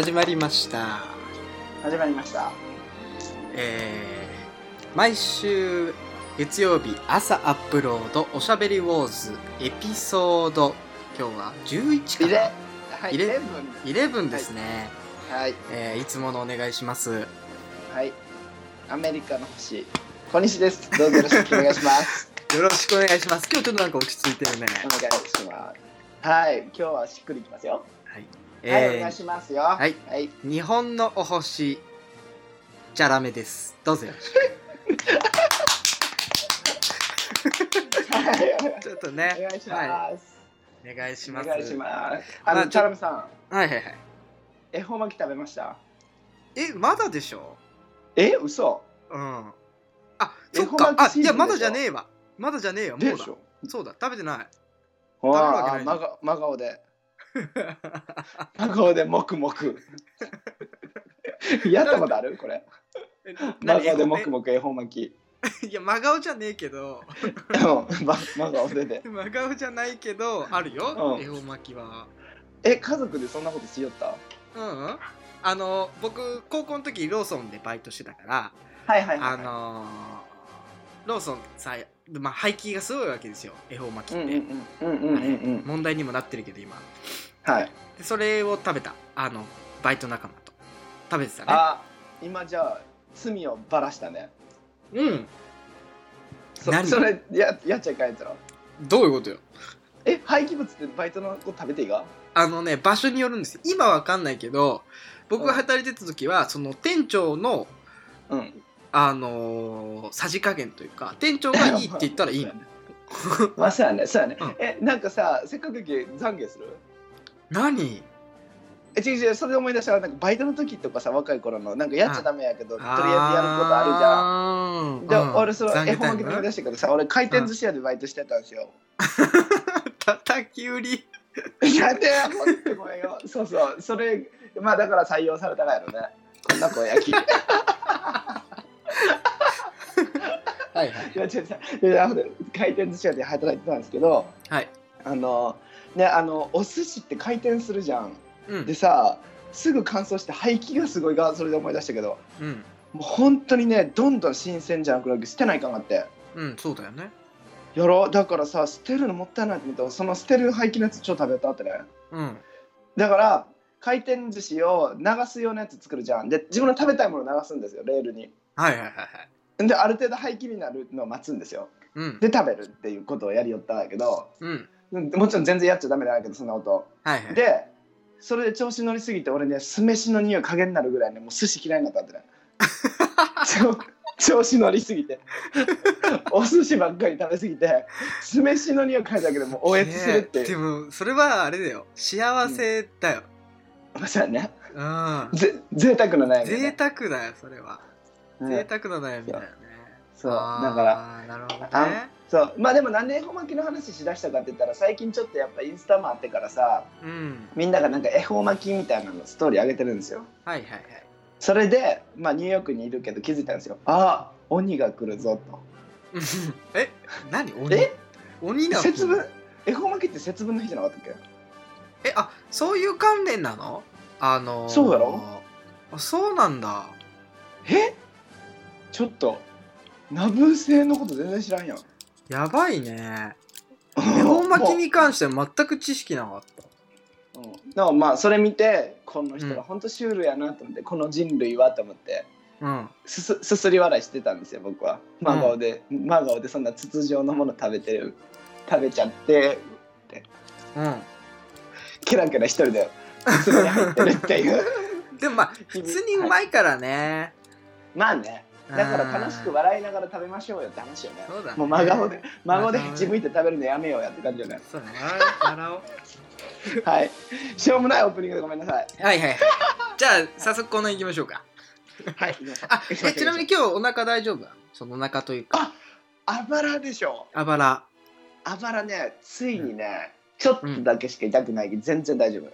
始まりました。始まりました。えー、毎週月曜日朝アップロードおしゃべりウォーズエピソード今日は11イレかはいイレイレブンな11ですね、はい。えーいつものお願いします。はい。アメリカの星。小西です。どうぞよろしくお願いします。よろしくお願いします。今日ちょっとなんか落ち着いてるね。お願いします。はい。今日はしっくりいきますよ。はい、はいおえ願いしますよ。はい。はい。ー、日本のお星じゃらめです。どうぞよ。ろしくはい。ちょっとね。お願いします、はい、お願いします。お願いします。あのまあチャラメさん。はいはいはい。恵方巻き食べました？えまだでしょ？え嘘。うん。あ恵そっか。方巻きシーズンでしょ？あいやまだじゃねえわ。まだじゃねえよ。もうだ。でしょそうだ。食べてない。ほ食べるわけないじゃん。ら真顔真顔で真顔でもくもく。やったことある？これ。え真何顔でもくもく恵方巻き。いや真顔じゃねえけど。うん。ま真顔でで。真顔じゃないけどあるようん。恵方巻きは。え家族でそんなことしよった？うんうん。あの僕高校の時ローソンでバイトしてたからはいはいあのーローソンさまあ廃棄がすごいわけですよ恵方巻きって、うんうんうんうんうんうん。うん問題にもなってるけど今はい。でそれを食べた。あのバイト仲間と。食べてたね。あ今じゃあ罪をばらしたね。うん。そ何？それややっちゃいかんやつら。どういうことよ？え廃棄物ってバイトの子食べていいが？あのね場所によるんですよ。今は分かんないけど僕が働いてた時はその店長のうん。あのーさじ加減というか店長がいいって言ったらいいの。まあそうやねそうやね、うん。えなんかさせっかくやけ懺悔する？何？え違う違うそれで思い出した。らなんかバイトの時とかさ若い頃のなんかやっちゃダメやけどとりあえずやることあるじゃん。るで、俺その残恵方巻きで思い出したけどさ俺回転寿司屋でバイトしてたんですよ、叩き売り。やでほんとごめんよそうそう。それまあだから採用されたがやろね。こんな子焼き。いはいはい。や違う違う。回転寿司屋で働いてたんですけどはい。あのねあのお寿司って回転するじゃん。うん。でさすぐ乾燥して廃棄がすごいがそれで思い出したけど。うん。もう本当にねどんどん新鮮じゃなくなる捨てないかんなって。うんそうだよね。やろ？うだからさ捨てるのもったいないと思ってその捨てる廃棄のやつ超食べたってね。うん。だから回転寿司を流すようなやつ作るじゃん。で自分の食べたいものを流すんですよレールに。はいはいはいはい。である程度廃棄になるのを待つんですよ。うん。で食べるっていうことをやりよったんだけど。うんうんもちろん全然やっちゃダメだけどそんなこと。はいはい。でそれで調子乗りすぎて俺ね酢飯の匂い加減になるぐらいねもう寿司嫌いになったんでねそう調子乗りすぎて。お寿司ばっかり食べすぎて酢飯の匂い嗅いだけでもうおえつするってでもそれはあれだよ。幸せだよ。まさにね。うん。ぜ贅沢な悩み、贅ね、沢だよそれは。うん。贅沢な悩みだよねそう。だからあねそう。まあでもなんで恵方巻きの話しだしたかって言ったら最近ちょっとやっぱインスタもあってからさうん。みんながなんか恵方巻きみたいなのストーリー上げてるんですよ。はいはいはい。それで、まあ、ニューヨークにいるけど気づいたんですよ。ああ鬼が来るぞと。う んえ何？鬼？え？鬼なの節分？恵方巻きって節分の日じゃなかったっけ？えあそういう関連なの？あのーそうやろ？あそうなんだ。え？ちょっとナブ製のこと全然知らんやん。やばいね。恵方巻きに関しては全く知識なかった。うん。でもまあそれ見てこの人うんが本当シュールやなと思って、この人類はと思ってうん。すすすすり笑いしてたんですよ僕は。真顔で、真顔でそんな筒状のもの食べてる食べちゃってうん。ケラケラ一人で筒に入ってるっていう。でもまあ普通にうまいからね、まあねだから楽しく笑いながら食べましょうよって話よね。そうだね。もう真顔で 真顔で自向いて食べるのやめようやって感じよね。そうだね。笑おう。はい。しょうもないオープニングでごめんなさい。はいはいはい。じゃあ早速この行きましょうか。はい。あちなみに今日お腹大丈夫？そのお腹というか。あばらでしょ。あばら。あばらねついにね、ちょっとだけしか痛くないけど全然大丈夫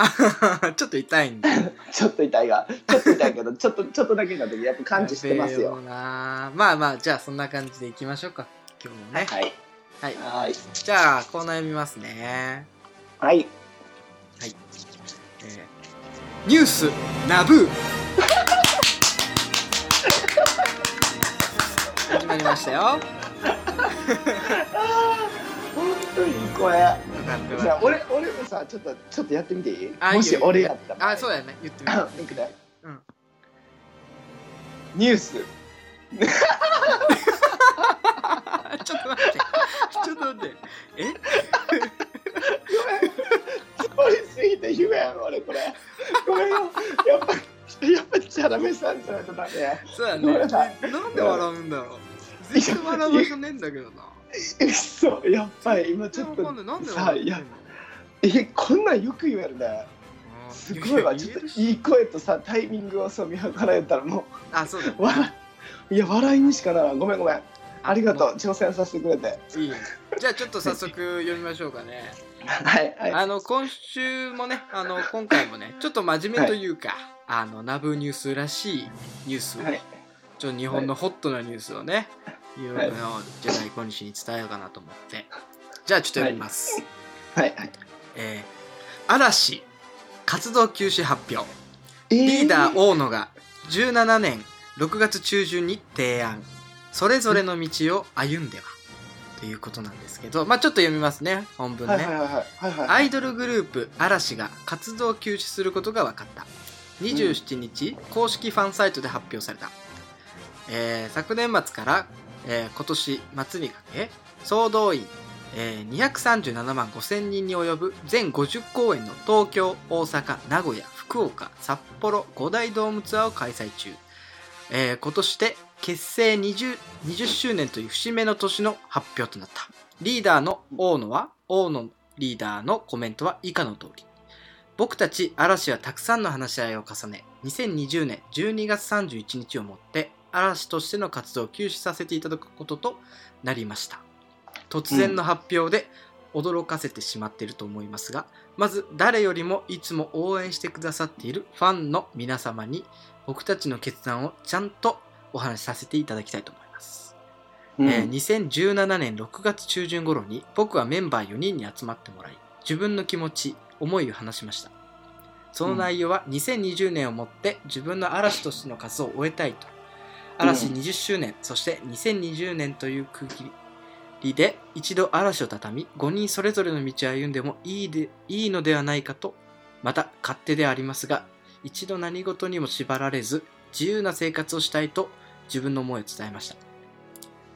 あちょっと痛いんだ。ちょっと痛いがちょっと痛いけど ちょっとちょっとだけな時やっぱ感知してますよ。な。まあまあじゃあそんな感じでいきましょうか。今日もね。はい。はい。はい。じゃあコーナー読みますね。はい。えーニュースナブー。始まりましたよよあー本当にいい声じゃ俺俺もさちょっとちょっとやってみていい？あもし俺やったたあそううだよね。言ってみいくねうん。ニュース。ちょっと待って。ちょっと待って。え？ごめん通り過ぎて言えん俺これ。ごめんよ。やっぱやっぱチャラメさんじゃないとダメや。そうだね。なんで笑うんだろう。全然笑う場所ねえんだけどなうそやっぱり今ちょっとさいやえこんなんよく言えるねうんすごいわちょっといい声とさタイミングをそう見計らえたらもあそうだ。う笑いいや笑いにしかならん。ごめんごめん。ありがとう。も挑戦させてくれて。いいよ。じゃあちょっと早速読みましょうかね。はいはい。あの今週もねあの今回もねちょっと真面目というか、あのナブーニュースらしいニュースを、はい。ちょ日本のホットなニュースをね、い、ろいろジェダイ小西に伝えようかなと思って。じゃあちょっと読みます、はい。はい。えー嵐活動休止発表。リリーダー大野が17年6月中旬に提案。それぞれの道を歩んでは。ということなんですけどまあちょっと読みますね。本文ね、はいはいはいはいはいアイドルグループ嵐が活動休止することが分かった。27日、公式ファンサイトで発表された、えー昨年末から、えー今年末にかけ総動員、えー237万5000人に及ぶ全50公演の東京大阪名古屋福岡札幌5大ドームツアーを開催中、えー今年で結成 20, 20周年という節目の年の発表となった。リーダーの大野は大野リーダーのコメントは以下の通り。僕たち嵐はたくさんの話し合いを重ね2020年12月31日をもって嵐としての活動を休止させていただくこととなりました。突然の発表で驚かせてしまっていると思いますが、まず誰よりもいつも応援してくださっているファンの皆様に僕たちの決断をちゃんとお話しさせていただきたいと思います。うん。えー2017年6月中旬頃に僕はメンバー4人に集まってもらい自分の気持ち思いを話しました。その内容は2020年をもって自分の嵐としての活動を終えたいと嵐うん20周年、そして2020年という区切りで一度嵐を畳み5人それぞれの道を歩んでもいいでいいのではないかとまた勝手ではありますが一度何事にも縛られず自由な生活をしたいと自分の思いを伝えました。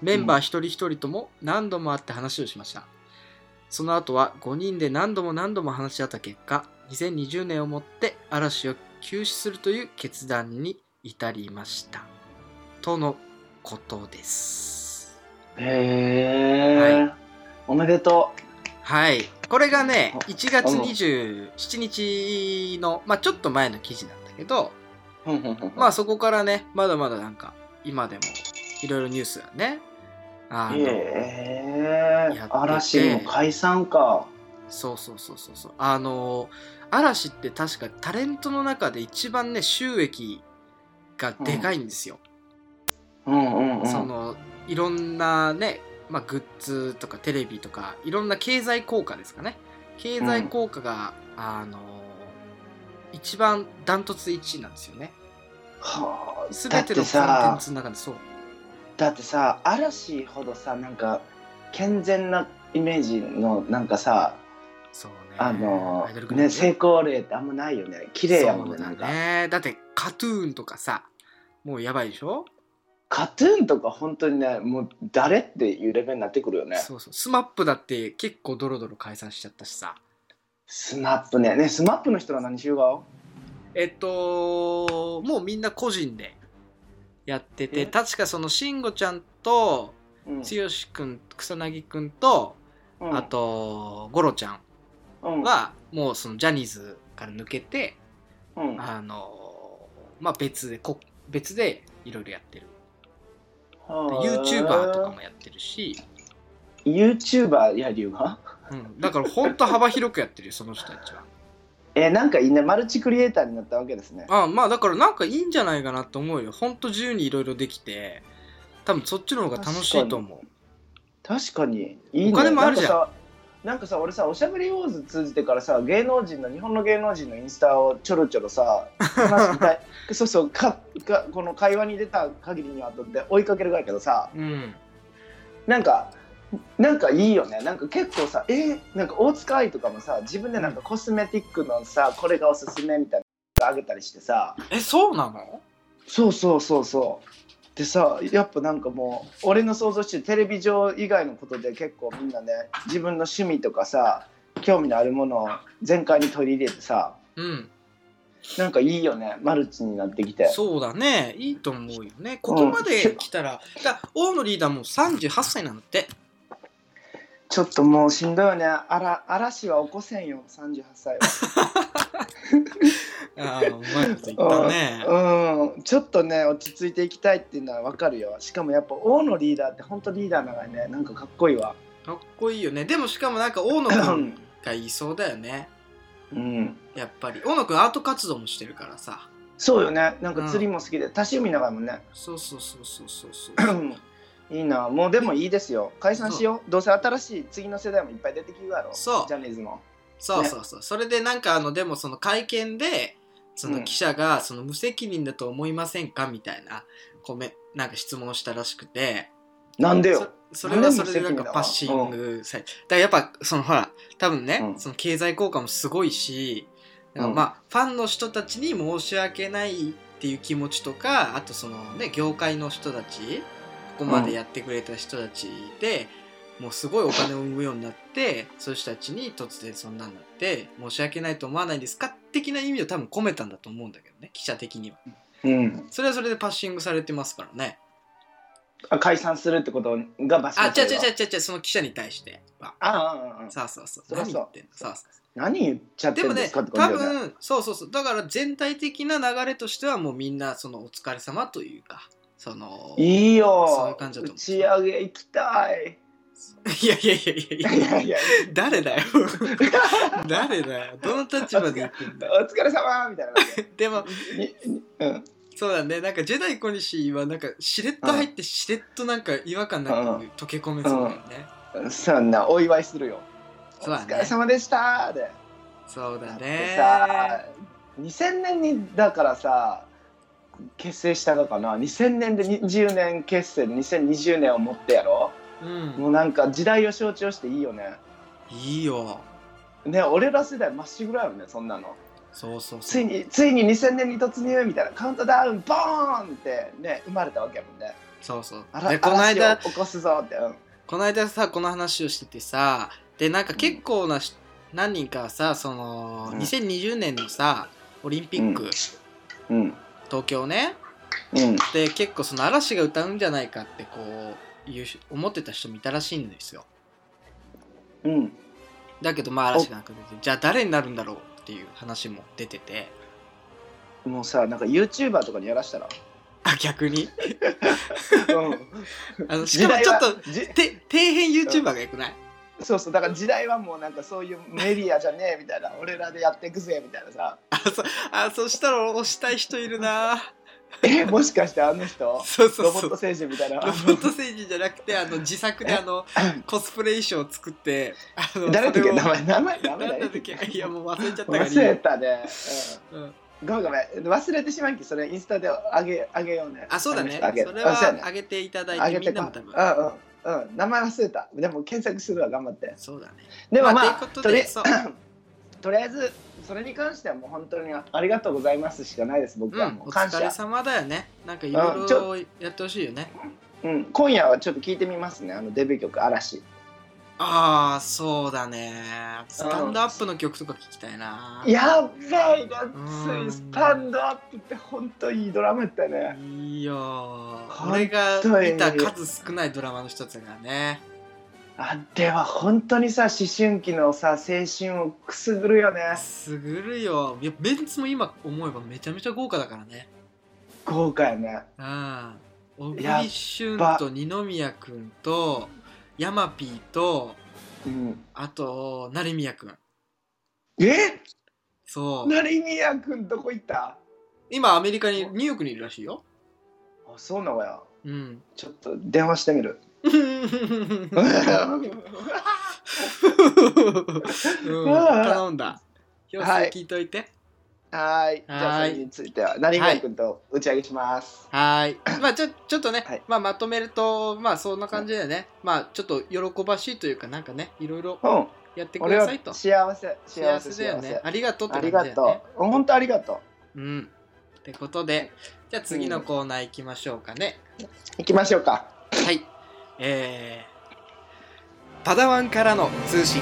メンバー一人一人とも何度も会って話をしました。その後は5人で何度も何度も話し合った結果2020年をもって嵐を休止するという決断に至りましたとのことです。へえ、はおめでとはい。これがねあ1月27日の、まあ、ちょっと前の記事なんだけどまあそこからねまだまだなんか今でもいろいろニュースがねあの、へえやってて。嵐も解散か。そうそうそうそうそう。あの嵐って確かタレントの中で一番ね収益がでかいんですよ、うんうんうんそのいろんなね、まあ、グッズとかテレビとかいろんな経済効果ですかね。経済効果が、あの一番ダントツ1位なんですよね。はあ。全ててのコンテンさツの中でそう。だってさ嵐ほどさなんか健全なイメージのなんかさそうね。あのね。成功例ってあんまないよね。綺麗やもんねなんか。ね。だって KAT-TUN とかさもうやばいでしょ？ KAT-TUN とか本当にねもう誰っていうレベルになってくるよね。そうそう。 SMAP だって結構ドロドロ解散しちゃったしさ。 SMAP ね。ね SMAP の人は何しようがえっともうみんな個人でやっててえ？確かその慎吾ちゃんとうん。剛くん草薙くんと、うん。あとゴロちゃんうん。はもうそのジャニーズから抜けて、うん。あのまあ別でこ別でいろいろやってる YouTuber とかもやってるし、YouTuber やりゅうが？うん、だからほんと幅広くやってるよその人たちは。えなんかいいね。マルチクリエイターになったわけですね。あまあだからなんかいいんじゃないかなと思うよ。ほんと自由にいろいろできて。多分そっちの方が楽しいと思う。確かに。いいね。お金もあるじゃんなんかさ俺さおしゃべりウォーズ通じてからさ芸能人の日本の芸能人のインスタをちょろちょろさ そうそうかかこの会話に出た限りにはとって追いかけるがやけどさうん。なんかなんかいいよね。なんか結構さえーなんか大塚愛とかもさ自分でなんかコスメティックのさこれがおすすめみたいなのあげたりしてさ。えそうなの？そうそうそうそうでさやっぱなんかもう俺の想像してるテレビ上以外のことで結構みんなね自分の趣味とかさ興味のあるものを全開に取り入れてさうん。なんかいいよねマルチになってきて。そうだね。いいと思うよね。ここまで来たら、だ大野リーダーも38歳なんて。ちょっともうしんどいよね。あら嵐は起こせんよ38歳は ああうまいこと言ったね。うん。ちょっとね落ち着いていきたいっていうのは分かるよ。しかもやっぱ大野リーダーって本当リーダーながらねなんかかっこいいわ。かっこいいよね。でもしかもなんか大野くんがいそうだよね。うん。やっぱり。大野くんアート活動もしてるからさ。そうよね。なんか釣りも好きで、多趣味ながらもね。そうそうそうそうそうそう。いいな。もうでもいいですよ。解散しよう。どうせ新しい次の世代もいっぱい出てきるやろそう。ジャニーズのそうそうそう、それでなんかあのでもその会見でその記者がその無責任だと思いませんかみたいなコメなんか質問をしたらしくて。なんでよ？そそれはそれでなんかパッシングされだからやっぱそのほら多分ね、うん。その経済効果もすごいしだからまあ、ファンの人たちに申し訳ないっていう気持ちとかあとそのね業界の人たちここまでやってくれた人たちで、もうすごいお金を生むようになってそういう人たちに突然そんなんなって申し訳ないと思わないですか的な意味を多分込めたんだと思うんだけどね記者的には。うん。それはそれでパッシングされてますからね。あ解散するってことがバスあ違う違う違う違う違うその記者に対しては。ああああ。あそうそうそう。そう。何言ってんの？そうそう何言っちゃってでもねるんですかって多感じだよね分そうそうそう。だから全体的な流れとしてはもうみんなそのお疲れ様というかそのいいいよ。そういう感じだと思う打ち上げ行きたいやいやいやいや。いいややいや。誰だよ。誰だよ。どの立場で行くんだよ。お疲れ様みたいな。感でもうん。そうだね。なんかジェダイ小西はなんかしれっと入ってしれっとなんか違和感なく溶け込めそうだよね。そんなお祝いするよ。おそうだね。疲れ様でしたで。そうだね。さ2000年にだからさ結成したのかな？2000年で20年結成で2020年をもってやろうん。もうなんか時代を象徴していいよね。いいよ。ね俺ら世代まっしぐらいよねそんなの。そうそうついについに2000年に突入みたいな。カウントダウンボーンってね生まれたわけやもんね。そうそう。あらでこの間起こすぞって、うん。この間さこの話をしててさでなんか結構なし、何人かさその、うん。2020年のさオリンピック、うん。東京ね。うん。で結構その嵐が歌うんじゃないかってこういう思ってた人もいたらしいんですよ。うん。だけどまあ嵐がなくてじゃあ誰になるんだろうっていう話も出てて。もうさなんか YouTuber とかにやらしたら、あ逆に？うん、あのしかもちょっとじて底辺 YouTuber がよくない？そうそう。だから時代はもうなんかそういうメディアじゃねえみたいな。俺らでやっていくぜみたいなさ。あそあそしたら押したい人いるなえもしかしてあの人？そうそうロボット星人みたいな。ロボット星人じゃなくてあの自作であのコスプレ衣装を作ってあの 誰だっけ？名前名前名前だっけ？いやもう忘れちゃったから忘れよたね、うん。うん、ごめんごめん。忘れてしまんきそれインスタであげあげようね。あそうだね。それは上げていただいてみあげてこんなも多分うんうん。うん。名前忘れた。でも検索するわ頑張って。そうだね。でもまあ、まあということでそうとりあえずそれに関してはもう本当にありがとうございますしかないです僕は。うんおもう感謝、疲れ様だよね。なんかいろいろやってほしいよね。うん、今夜はちょっと聞いてみますねあのデビュー曲「嵐。ああそうだね。スタンドアップの曲とか聞きたいな」やっべえなうん。ついスタンドアップって本当いいドラマやったよね。いいよ。本当に。俺が見た数少ないドラマの一つだからねあでは本当にさ思春期のさ青春をくすぐるよね。すぐるよ。いやメンツも今思えばめちゃめちゃ豪華だからね。豪華やね。ああ小栗旬と二宮君と山 P とうん。あと成宮君え？そう。成宮君どこ行った？今アメリカにニューヨークにいるらしいよ。あそうなのや。うん。ちょっと電話してみる。うん頼んだ。表はい紙聞いといて。はい。じゃあはいそれについては成宮君と打ち上げします。はーい。まあちょちょっとね、はい。まあ、まとめるとまあそんな感じでね、まあちょっと喜ばしいというかなんかねいろいろうん。やってくださいと。幸せ幸せ幸せだよね。ありがとうってあ感じだよね。りがとう。本当ありがとう。ん。ってことでじゃあ次のコーナー行きましょうかね、う行きましょうか。はいえー、パダワンからの通信。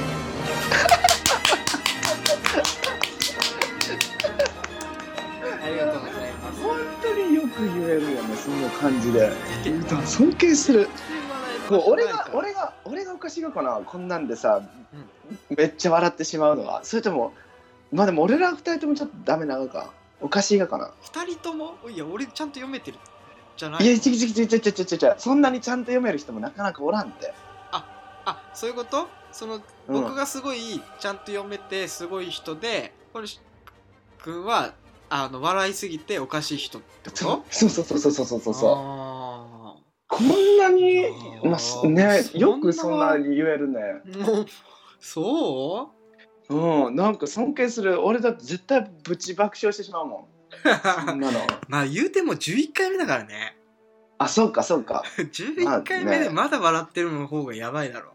ありがとうございます。本当によく言えるよねその感じで。尊敬する。もう俺が俺が俺がおかしいのかな？こんなんでさ、めっちゃ笑ってしまうのは。それともまあでも俺ら二人ともちょっとダメなのか。おかしいがかな。二人とも？いや俺ちゃんと読めてるじゃないいや、違う違う違う違う違う違う。そんなにちゃんと読める人もなかなかおらんって。あ、あ、そういうことその、僕がすごいちゃんと読めてすごい人で、これ、君は、あの、笑いすぎておかしい人ってことそうそうそうそうそうそうそう。こんなに、まあ、ね、よくそんなに言えるね。そううん、なんか尊敬する。俺だって絶対ぶち爆笑してしまうもん。そんなの。まあ言うても11回目だからね。あそうかそうか。11 回目でまだ笑ってるの方がやばいだろ。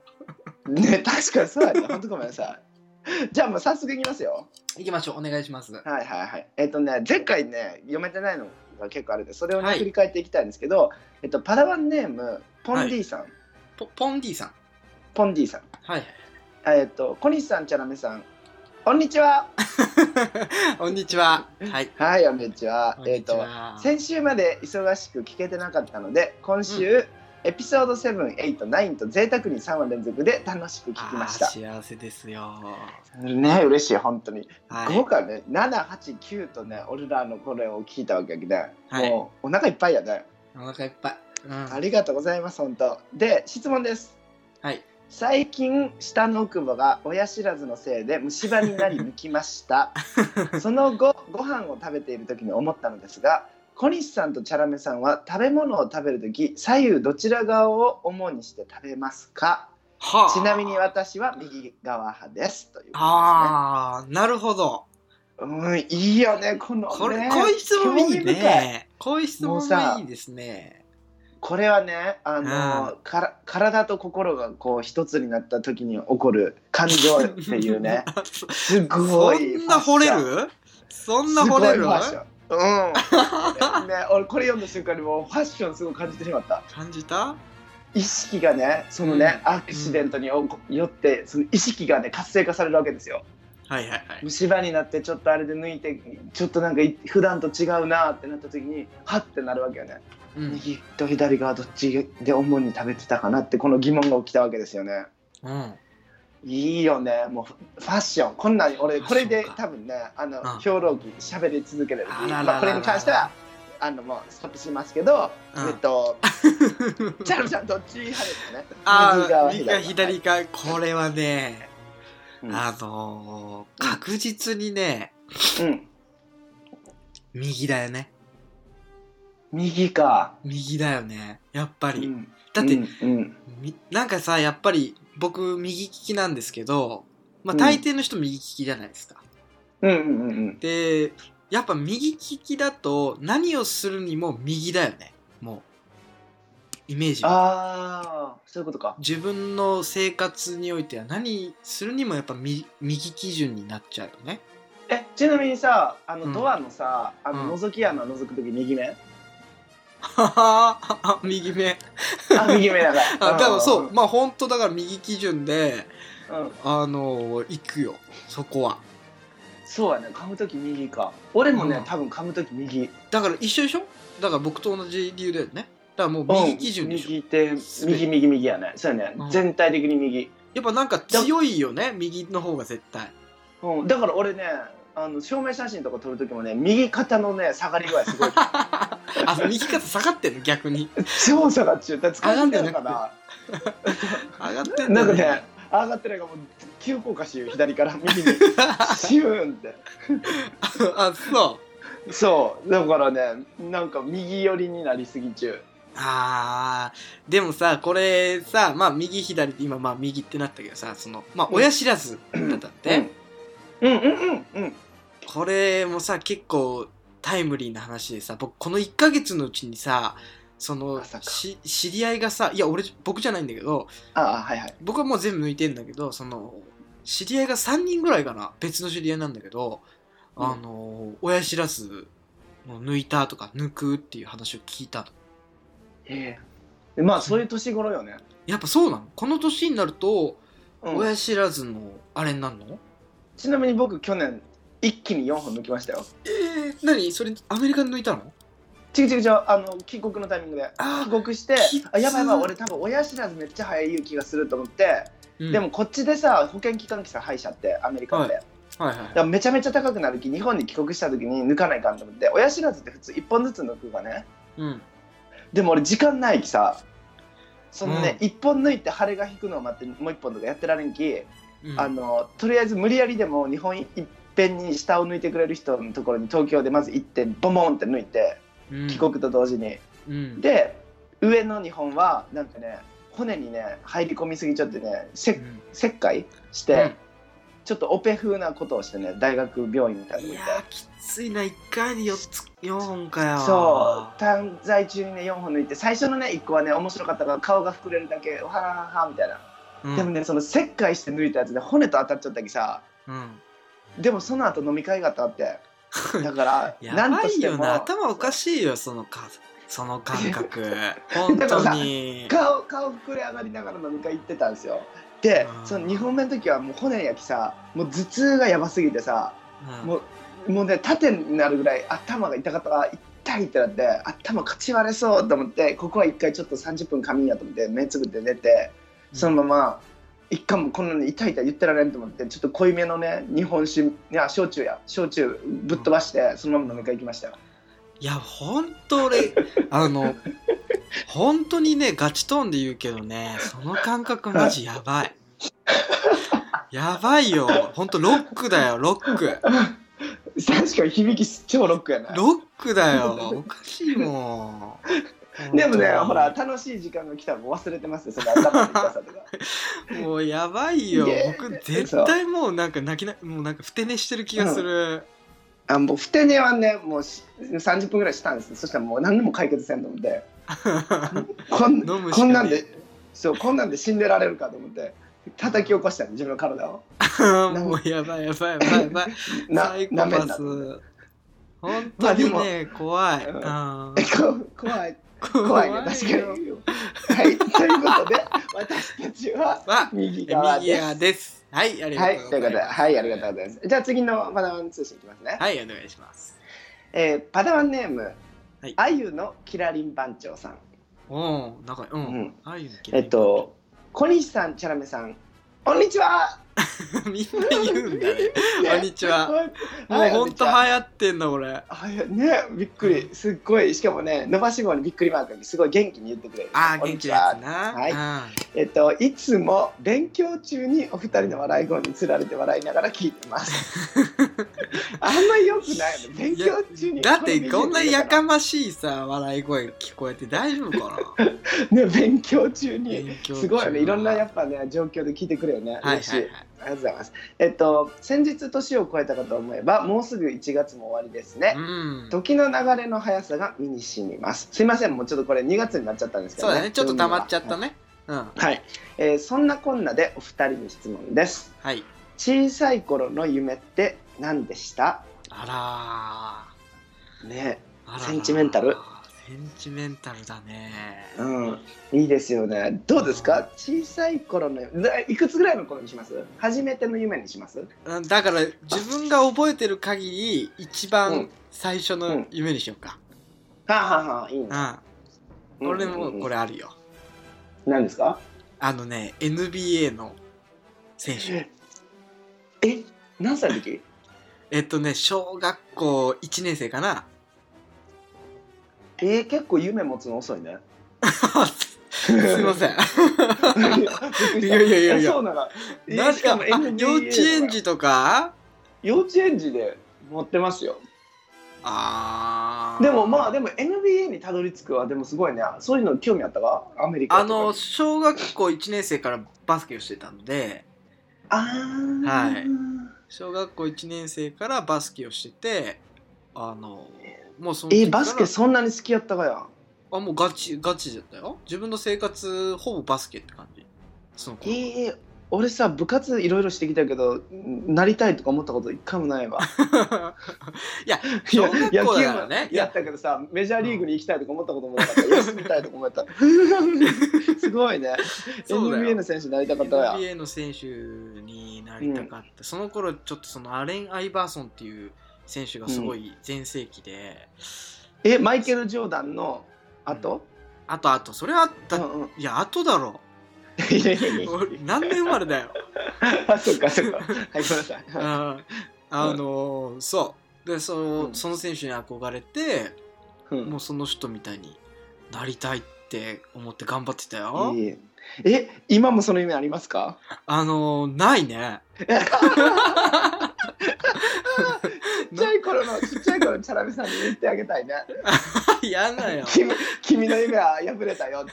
ね確かにそうやね。本当ごめんなさい。じゃあもう早速いきますよ。行きましょう。お願いします。はいはいはい。えっ、とね前回ね読めてないのが結構あるんでそれをね、はい。振り返っていきたいんですけどえっとパダワンネームポンディさん、ポポンディさん。ポンディさん。はいえっと小西さんチャラメさん こんにちは。こんにちは。はい。はいこんにちは。えっと先週まで忙しく聞けてなかったので今週、エピソード789と贅沢に3話連続で楽しく聞きました。幸せですよ。ね嬉しい本当に、はい。豪華ね789とね俺らのこれを聞いたわけで、はい。もうお腹いっぱいやね。お腹いっぱい。うん。ありがとうございます本当。で質問です。はい最近下の奥歯が親知らずのせいで虫歯になり抜きました。その後ご飯を食べている時に思ったのですが小西さんとチャラメさんは食べ物を食べる時左右どちら側を主にして食べますか？はあ。ちなみに私は右側派ですというああ。なるほど。うんいいよねこのね。これこういう質問いいね。こういう質問いいですねこれはねあの、うから体と心がこう一つになった時に起こる感情っていうね。そ すそごいんな惚れる？そんな惚れる？うん、ね、俺これ読んだ瞬間にもうファッションすごい感じてしまった。感じた？意識がねそのね、アクシデントにおよってその意識がね活性化されるわけですよはいはいはい。虫歯になってちょっとあれで抜いてちょっとなんかい普段と違うなってなった時にハッてなるわけよね、うん。右と左側どっちで主に食べてたかなってこの疑問が起きたわけですよね。うん。いいよね。もうフファッション。こんなん俺これで多分ねあの、うん。評論記喋り続けれる。まあ、これに関してはあのもうストップしますけど、うん。えっと チャルちゃんどっち派ですかね？あ右か。左かこれはねうんあのー確実にねうん。右だよね。右か。右だよね。やっぱり、うん。だって、うんうん。みなんかさやっぱり僕右利きなんですけど、まあ、うん。大抵の人右利きじゃないですか、うんうんうんうん。でやっぱ右利きだと何をするにも右だよねイメージ。はああそういうことか。自分の生活においては何するにもやっぱ右右基準になっちゃうよね。えちなみにさあのうん。ドアのさ、あうん。の覗き穴覗く時右目？はは右目。あ右目だからあでもそう。うまあ本当だから右基準でん、うん、あの行くよ。そこは。そうやね。噛む時右か。俺もね、うん。多分噛む時右。だから一緒でしょ？だから僕と同じ理由だよねだからもう右基準でしょ、右手右右右やね。そうやね、うん。全体的に右、やっぱなんか強いよね右の方が絶対。うん、だから俺ねあの証明写真とか撮る時もね右肩のね下がり具合すごい。あ右肩下がってんの？逆に。超下がっちゃうだって疲れてるかな上がってんだなんかね上がってないからもう急降下しよう左から。右に。シューンって。あそそう。だからねなんか右寄りになりすぎ中。うあー。でもさこれさまあ右左って今まあ右ってなったけどさそのまあ親知らずだったって、うん。うんうんうんこれもさ結構タイムリーな話でさ僕この1ヶ月のうちにさそのし知り合いがさいや俺僕じゃないんだけどああはいはい。僕はもう全部抜いてんだけどその知り合いが3人ぐらいかな別の知り合いなんだけど、うん。あの親知らずの抜いたとか抜くっていう話を聞いたのええまあそういう年頃よね、やっぱそうなの？この年になると、うん。親知らずのあれになるの？ちなみに僕去年一気に4本抜きましたよ。えー、何？それアメリカで抜いたの？違う違う違うあの帰国のタイミングで。あ帰国してきつあやばいやばい俺多分親知らずめっちゃ早い気がすると思って、うん。でもこっちでさ保険機関来さ歯医者ってアメリカで、はい。はいはいだからめちゃめちゃ高くなるき日本に帰国した時に抜かないかんと思って親知らずって普通1本ずつ抜くがね。うんでも俺時間ないきさ。そのね、う1本抜いて腫れが引くのを待ってもう1本とかやってられんき、うん。あのとりあえず無理やりでも日本いっぺんに下を抜いてくれる人のところに東京でまず行ってボモンって抜いてうん。帰国と同時に、うん。で上の2本はなんかね骨にね入り込みすぎちゃってねせうん。切開して、ちょっとオペ風なことをしてね大学病院みたいなとこ行ってついな1回で4つ4本かよ。そう。滞在中にね4本抜いて最初のね1個はね面白かったから顔が膨れるだけわはははみたいな、うん。でもねその切開して抜いたやつで骨と当たっちゃったきさうん。でもその後飲み会があって。だから やな。んばいよな頭おかしいよそのかその感覚。本当に。顔顔膨れ上がりながら飲み会行ってたんですよ。でうん。その2本目の時はもう骨焼きさもう頭痛がやばすぎてさうん。もうもうね縦になるぐらい頭が痛かった。から痛いってなって頭かち割れそうと思ってここは一回ちょっと30分仮眠やと思って目つぶって寝てそのまま一回もこんなに痛い痛い言ってられんと思ってちょっと濃いめのね日本酒いや焼酎や焼酎ぶっ飛ばしてそのまま飲み会行きましたよ。いや本当俺 あの本当にねガチトーンで言うけどねその感覚マジやばい。やばいよ。本当ロックだよロック確かに響き超ロックやな。ロックだよ。おかしいもん。でもねほら楽しい時間が来たらもう忘れてますよその頭の痛さとか。もうやばいよ。僕絶対もうなんか泣きなもうなんかふて寝してる気がする、あもうふて寝はねもうし30分ぐらいしたんですそしたらもう何でも解決せんと思って。こんこんなんでそうこんなんで死んでられるかと思って叩き起こしたの自分の体を。もうやばいやばいやばいやばい。なサイコパス。本当にね怖い、うん。怖い。怖いね。確かに。はい。ということで私たちはは右側です。右側です。はいありがはとございます。いうということではいありがとうございます。じゃあ次のパダワン通信いきますね、はいお願いします。えーパダワンネームはい。あゆのキラリン番長さん。おおなんかううん。んああいうのえっと小西さんチャラメさんこんにちは。みんな言うんだね。こんにちは。はいもうは。いほんと流行ってんだ俺あいやねびっくり。すっごい。しかもね伸ばし棒にびっくりマークにすごい元気に言ってくれる。ああ元気なこんにちは。やつな。はい。うん。えっといつも勉強中にお二人の笑い声につられて笑いながら聞いてます。あんまり良くないの。勉強中にだってこんなやかまましいさ笑い声聞こえて大丈夫か ね勉強中な。にすごいよね。いろんなやっぱね状況で聞いてくれよね。しはいいはいありがとうございます。えっと、先日年を超えたかと思えば、もうすぐ1月も終わりですね。うん時の流れの速さが身に染みます。すいません、もうちょっとこれ2月になっちゃったんですけどね。そうだねちょっと溜まっちゃったね。ねうんはい、えーそんなこんなでお二人に質問です。はい小さい頃の夢って何でした？あね、らあららセンチメンタル？センチメンタルだね。うん、いいですよね。どうですか？小さい頃の、ないくつぐらいの頃にします？初めての夢にします？うんだから自分が覚えてる限り一う番ん。最初の夢にしようか。はあ、はあはあ、いいね。うん。俺もこれ。れあるよ。何ですか？あのね NBA の選手。え？何歳の時？えっとね小学校1年生かなえー、結構夢持つの遅いね。すいません。いやいやいやいや。そうなのえなんか幼稚園児とか？幼稚園児で持ってますよ。あー。でもまあでも NBA にたどり着くはでもすごいね。そういうの興味あったか？アメリカあの小学校1年生からバスケをしてたので。あー。はい。小学校1年生からバスケをしててあのもうそのバスケそんなに好きやったかや。あもうガチガチだったよ。自分の生活ほぼバスケって感じ。その頃。えー、俺さ部活いろいろしてきたけどなりたいとか思ったこと一回もないわ。いや小学校だからね。やったけどさメジャーリーグに行きたいとか思ったこともなかった。休みたいとか思った。すごいね。NBA の選手になりたかったわ。や NBA の選手になりたかった、その頃ちょっとそのアレン・アイバーソンっていう選手がすごい全盛期で、えマイケル・ジョーダンの後、あとあとそれはあった、うんうん。いやあとだろ。いやいやいや。俺何年生まれだよ。あそっかそっか。はいごめんなさい。あ あのーそう。でその,、うん。その選手に憧れてうん。もうその人みたいになりたいって思って頑張ってたよ、いいえ。今もその夢ありますか？あのーないね。ち っちゃい頃のちっちゃい頃のチャラメさんに言ってあげたいね。やだよ。君君の夢は破れたよって。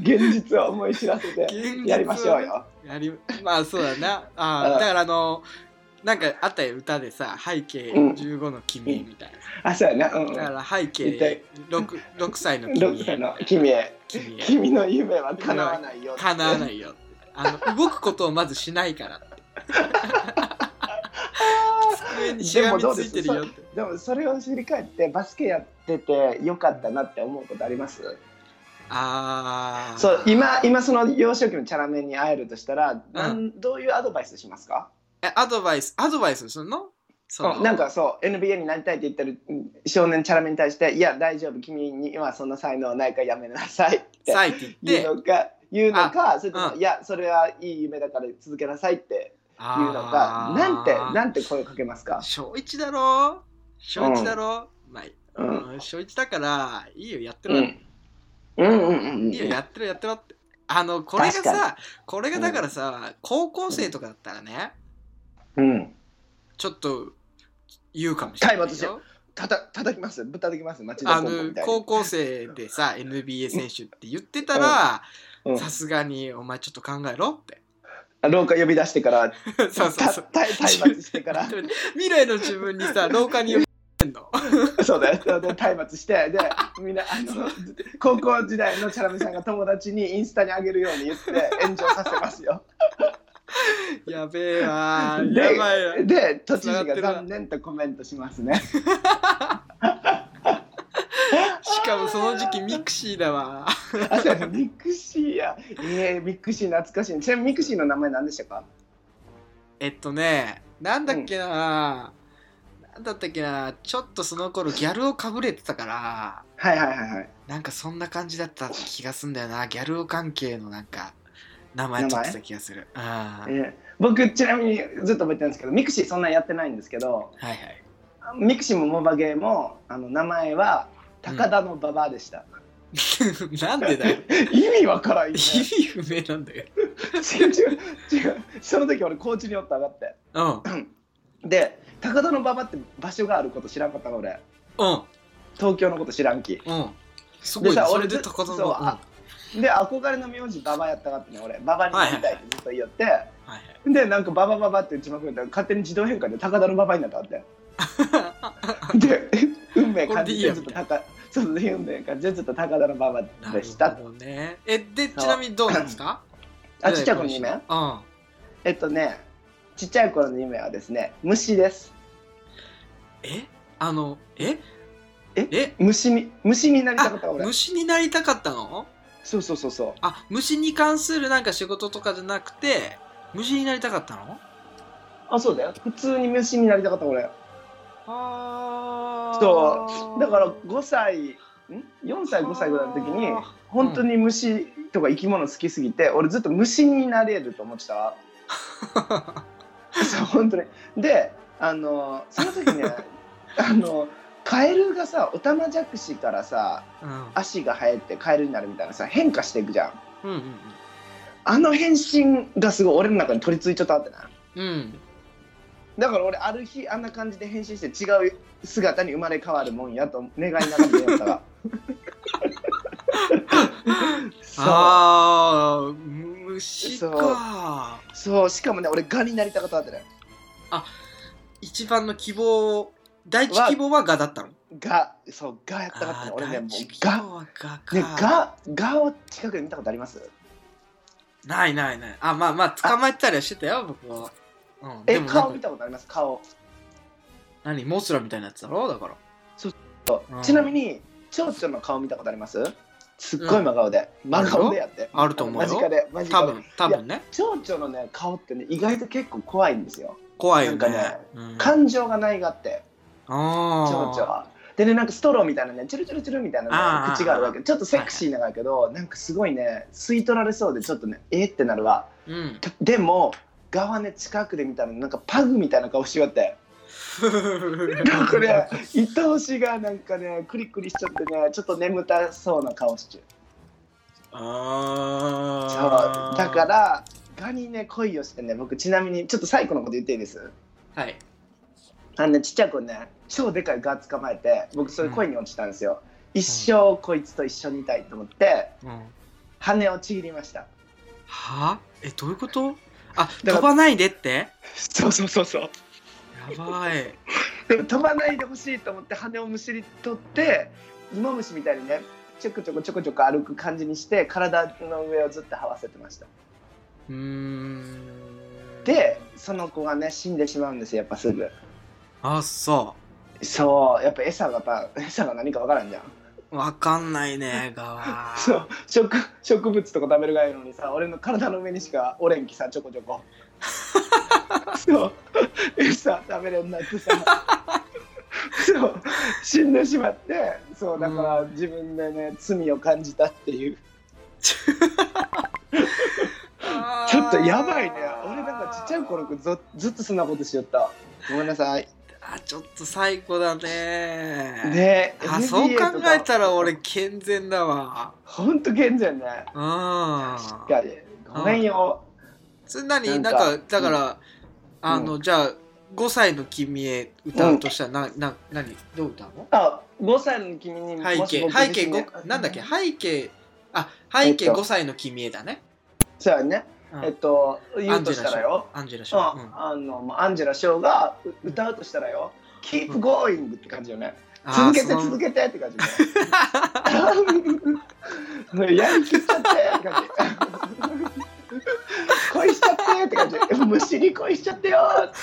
現実を思い知らせてやりましょうよ。やりまあそうだな。あだからあのなんかあったよ歌でさ背景うん。15の君みたいあそうやな。うんな、だから背景 6, 6歳の君6歳の君へ。君の夢は叶わないよ叶わないいよあの動くことをまずしないからって 机にしがみついてるよって。でもそれを知り返ってバスケやっててよかったなって思うことあります？ああそう今今その幼少期のチャラメに会えるとしたら、なんどういうアドバイスしますか？えアドバイス？アドバイスするの？その。うんなんかそう NBA になりたいって言ってるうん少年チャラメに対して「いや大丈夫君にはそんな才能ないからやめなさい」って。言って。言うのか言うのかそれとも、うん。いやそれはいい夢だから続けなさい」って言うのかあー。なんてなんて声をかけますか、小一だろ？小一だろ、まあ、うん。うん小一だからいいよやってろ、うん、うんうんうんうん。いいよやってろやってろって。あのこれがさこれがだからさ、高校生とかだったらねうん。ちょっと言うかもしれないよ。たた叩きます？ぶったたきます？町田高校みたいに。高校生でさ NBA 選手って言ってたらうん。さすがにお前ちょっと考えろって廊下呼び出してから そうそうそう。た体体罰してから。未来の自分にさ 廊下に呼びんの？そうだよ。で体罰してで みんなあの高校時代のチャラメさんが友達にインスタに上げるように言って炎上させますよ。やべえわやばいわ。で都知事が残念とコメントしますねしかもその時期 mixi だわ。あそうや mixi や。えー、 mixi 懐かしい。ちなみに mixi の名前何でしたか？えっとねなんだっけな、なんだったっけなちょっとその頃ギャルをかぶれてたからはいはいはいはい。なんかそんな感じだった気がすんだよな。ギャル関係のなんか名前取ってた気がする。うん。はえー僕ちなみにずっと覚えてるんですけど mixi そんなやってないんですけどいはい。mixi もモバゲーもあの名前は高田の馬場でした、なんでだよ。意味わからんよ、ね、意味不明なんだよ。違う違う違う。その時俺高知におった上がって。うん。で高田の馬場って場所があること知らんかったの俺。うん。東京のこと知らんき。うん。すごいね。でさ俺ず高田のそうあで憧れの名字馬場やったかってね俺。馬場になりたいってずっと言って、はいはい。でなんか馬場馬場って打ちまくったら勝手に自動変換で高田の馬場になったって。で運命感じてずっと高そうそう運命感じてずっと高田の馬場なるでした。ほどね。えでちなみにどうなんですか？あちっちゃい頃の夢？うん。えっとねちっちゃい頃の夢はですね虫です。え？あのえ？え？え？虫に虫になりたかったあ俺。虫になりたかったの？そうそうそうそう。あ虫に関するなんか仕事とかじゃなくて虫になりたかったの？あそうだよ。普通に虫になりたかった俺。あそう。だから5歳ん？4歳5歳ぐらいの時に本当に虫とか生き物好きすぎて俺ずっと虫になれると思ってた。そう本当に。であのその時ね あのカエルがさオタマジャクシからさうん。足が生えてカエルになるみたいなさ変化していくじゃん。うんうんあの変身がすごい俺の中に取り付いちゃったってなうんうん。だから俺ある日あんな感じで変身して違う姿に生まれ変わるもんやと願いながら寝よったら。そう。ああ虫か。そう。しかもね俺ガになりたかったってね一番の希望第一希望はガだったの？ガそうガやったかった俺ねもうガねガガを近くで見たことあります？ないないない。あまあまあ捕まえたりはしてたよ僕は。うんえ顔見たことあります？顔何モスラみたいなやつだろ？だから。う。ん。ちなみに蝶々の顔見たことあります？すっごい真顔で、真顔でやって。あると思うよ。間近で間多近で。分多分ね。蝶々のね顔ってね意外と結構怖いんですよ。怖いよね。なんかねうん。感情がないがって。あ蝶々は。でねなんかストローみたいなねチュルチュルチュルみたいな、ね、口があるわけ。ちょっとセクシーなんだけど、なんかすごいね吸い取られそうでちょっとねえーってなるわ。うん。でも側ね近くで見たらなんかパグみたいな顔しよってなんかね愛おしがなんかねクリクリしちゃってねちょっと眠たそうな顔しちゃうあそうあだからガにね恋をしてね僕ちなみにちょっと最後のこと言っていいです？はい。あのねちっちゃい子ね超でかいガ捕まえて僕それ恋に落ちたんですよ、一生こいつと一緒にいたいと思ってうん。羽をちぎりました。は？えどういうこと？あ飛ばないでって？そうそうそうそう。やばい。でも飛ばないでほしいと思って羽をむしり取って芋虫みたいにねちょこちょこちょこちょこ歩く感じにして体の上をずっと這わせてました。うーん。でその子がね死んでしまうんですよやっぱすぐ。あそそう。やっぱ餌がやっぱ餌が何かわからんじゃん。うわかんないね側。そう。植植物とか食べるがいいのにさ俺の体の上にしかおれんきさちょこちょこ そう。餌食べれんなってさそう。死んでしまってそうだから自分でね罪を感じたっていう。ちょっとやばいね。俺なんかちっちゃい頃ずずっとそんなことしよった。ごめんなさい。あちょっと最高だね。ねあそう考えたら俺健全だわ。ほんと健全ね。うん。しっかりごめんよ。それ何？ななんんかだから、あのじゃあ5歳の君へ歌うとしたら、なな何？どう歌うの？あ5歳の君に背景。背景自身ごなんだっけ？背景あ背景えっと。5歳の君へだね、そうやね。うん。えっと言うとしたらよ。アンジェラシうんョー、うん。あのアンジェラ・ショーがう歌うとしたらよ「Keep うん going」って感じよね。続けて続けてって感じ やりきっちゃってって感じ恋しちゃってって感じ虫に恋しちゃってよって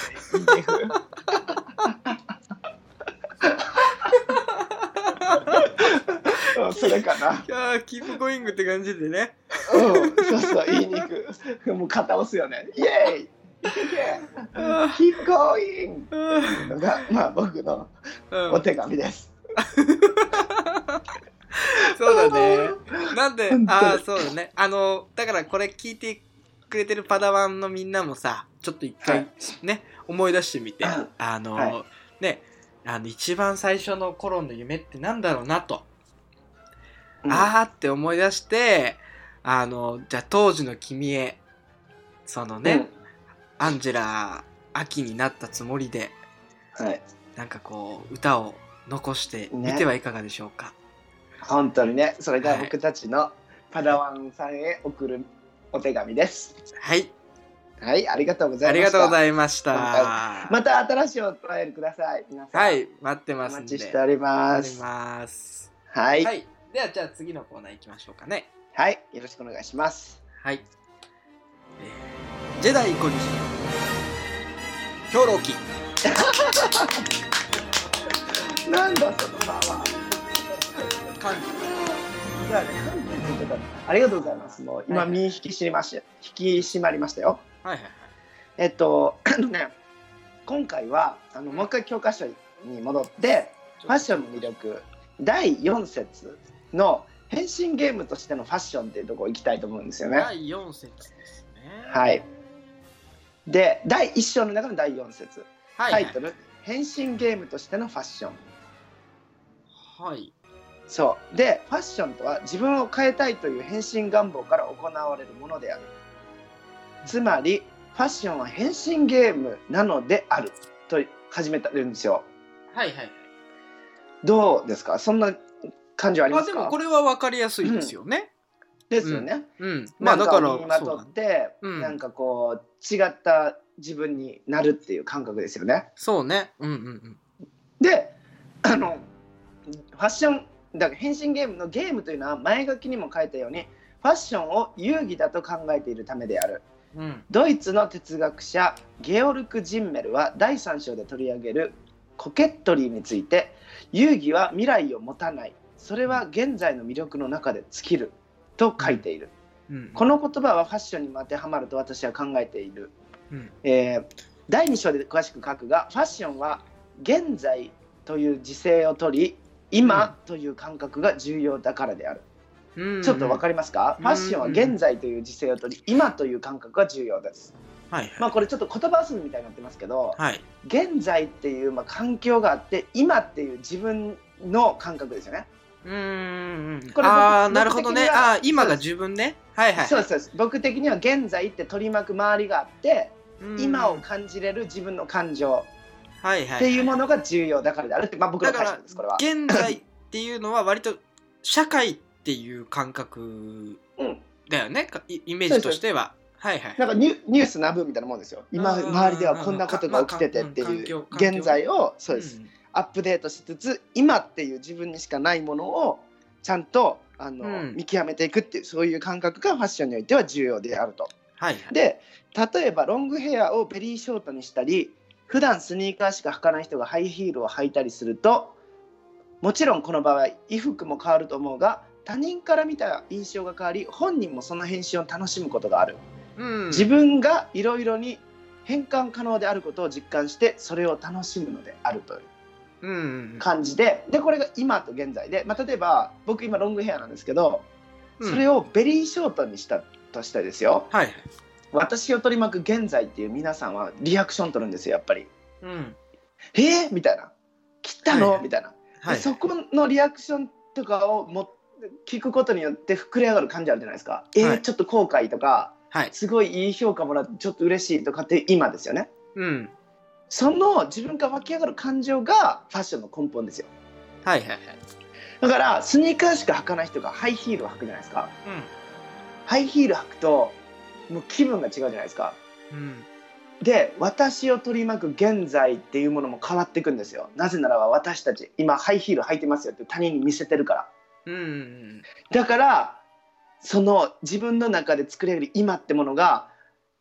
それかな。いやーキープゴイングって感じでねうん、そうそう、言いに行く。もう肩押すよね。イエーイいけいけあ !Keep going! ーのが、まあ僕のうんお手紙です。そうだねなんでああそうだねあのだからこれ聞いてくれてるパダワンのみんなもさちょっと一回はい。ね、思い出してみてうんあの、はい。ねあの一番最初の頃の夢ってなんだろうなと、うん。あーって思い出してあのじゃあ当時の君へそのね、アンジェラ秋になったつもりでうんはい。なんかこう歌を残してみてはいかがでしょうか、本当にね、それがはい。僕たちのパダワンさんへ送るお手紙です。はいはい、ありがとうござありがとうごいました。ざいましたまた新しいお便りください。皆さん。はい待っておますんで待ちしております。ますはい、ははい、いではじゃあ次のコーナー行きましょうかねよろしくお願いします。はい、えージェダイ小西兵糧記 なんだそのパワー。漢字じゃあね、ありがとうございます。もう今はい身引き締まし、引き締まりましたよ。はいはいはいえっと、あのね、今回はあのもう一回教科書に戻って、ファッションの魅力第4節の変身ゲームとしてのファッションっていうところ行きたいと思うんですよね。第4節ですねはい。で第1章の中の第4節はいタイトル、変身ゲームとしてのファッションはいそう。でファッションとは自分を変えたいという変身願望から行われるものである。つまりファッションは変身ゲームなのであると始めたるんですよ。はいはい。どうですか？そんな感じはありまあますかでもこれは分かりやすいですよね。ですよね、うん。まあだからなん身にまとって、うん。なんかこう違った自分になるっていう感覚ですよね。そうね。うんうんうん。であのファッションだから変身ゲームのゲームというのは前書きにも書いたようにファッションを遊戯だと考えているためである。うん。ドイツの哲学者ゲオルク・ジンメルは第3章で取り上げるコケットリーについて遊戯は未来を持たない。それは現在の魅力の中で尽きると書いている。うん。この言葉はファッションにも当てはまると私は考えている、うん。えー第2章で詳しく書くがファッションは現在という時勢を取り今という感覚が重要だからである、うん。ちょっとわかりますか、うん。ファッションは現在という時勢を取り今という感覚が重要です。はいはい。まあこれちょっと言葉遊びみたいになってますけどはい。現在っていうまあ環境があって今っていう自分の感覚ですよね。うーん。これ僕ああなるほどね。あー今が自分ね。はいはい。そうです僕的には現在って取り巻く周りがあってうん。今を感じれる自分の感情はいはいっていうものが重要だからであるって、まあ、僕の解釈ですこれは。現在っていうのは割と社会っていう感覚うんだよね？かイイメージとしては。はいはい。なんかニュニュースナブみたいなもんですよ。今うん周りではこんなことが起きててっていう現在をそうです。んアップデートしつつ今っていう自分にしかないものをちゃんとあの、うん。見極めていくっていうそういう感覚がファッションにおいては重要であると。はいはい。で例えばロングヘアをベリーショートにしたり普段スニーカーしか履かない人がハイヒールを履いたりするともちろんこの場合衣服も変わると思うが他人から見た印象が変わり本人もその変身を楽しむことがある、うん。自分がいろいろに変換可能であることを実感してそれを楽しむのであるといううん。うん感じででこれが今と現在で、まあ、例えば僕今ロングヘアなんですけどうん。それをベリーショートにしたとしてですよ、はいはい私を取り巻く現在っていう皆さんはリアクション取るんですよやっぱり。うん。えー、みたいな。切ったの、はいはい。みたいな、はい。でそこのリアクションとかをも聞くことによって膨れ上がる感じあるじゃないですか、えー？はい。ちょっと後悔とかはい。すごいいい評価もらってちょっと嬉しいとかって今ですよね。うん。その自分から湧き上がる感情がファッションの根本ですよ。はいはいはい。だからスニーカーしか履かない人がハイヒールを履くじゃないですか。ハイヒール履くともう気分が違うじゃないですか。うん。うんで私を取り巻く現在っていうものも変わっていくんですよ。なぜならば私たち今ハイヒール履いてますよって他人に見せてるから。うんうんだからその自分の中で作れる今ってものが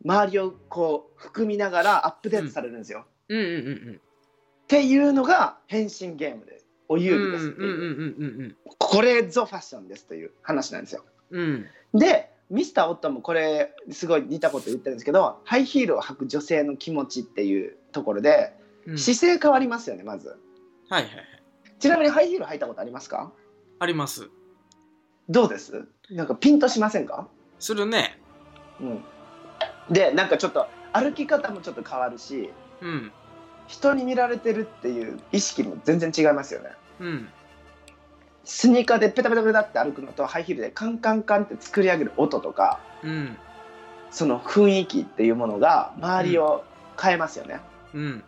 周りをこう含みながらアップデートされるんですよ、うんうんうんっていうのが変身ゲームでおうん遊戯ですっていう、これぞファッションですという話なんですよ。うんうん。でミスター・オットンもこれすごい似たこと言ってるんですけどハイヒールを履く女性の気持ちっていうところでうん。姿勢変わりますよねまず。はいはいはい。ちなみにハイヒール履いたことありますか？あります。どうです？なんかピンとしませんか？するね。うん。でなんかちょっと歩き方もちょっと変わるしうん。人に見られてるっていう意識も全然違いますよね。うんスニーカーでペタペタペタって歩くのとハイヒールでカンカンカンって作り上げる音とかうん。その雰囲気っていうものが周りを変えますよね、うん。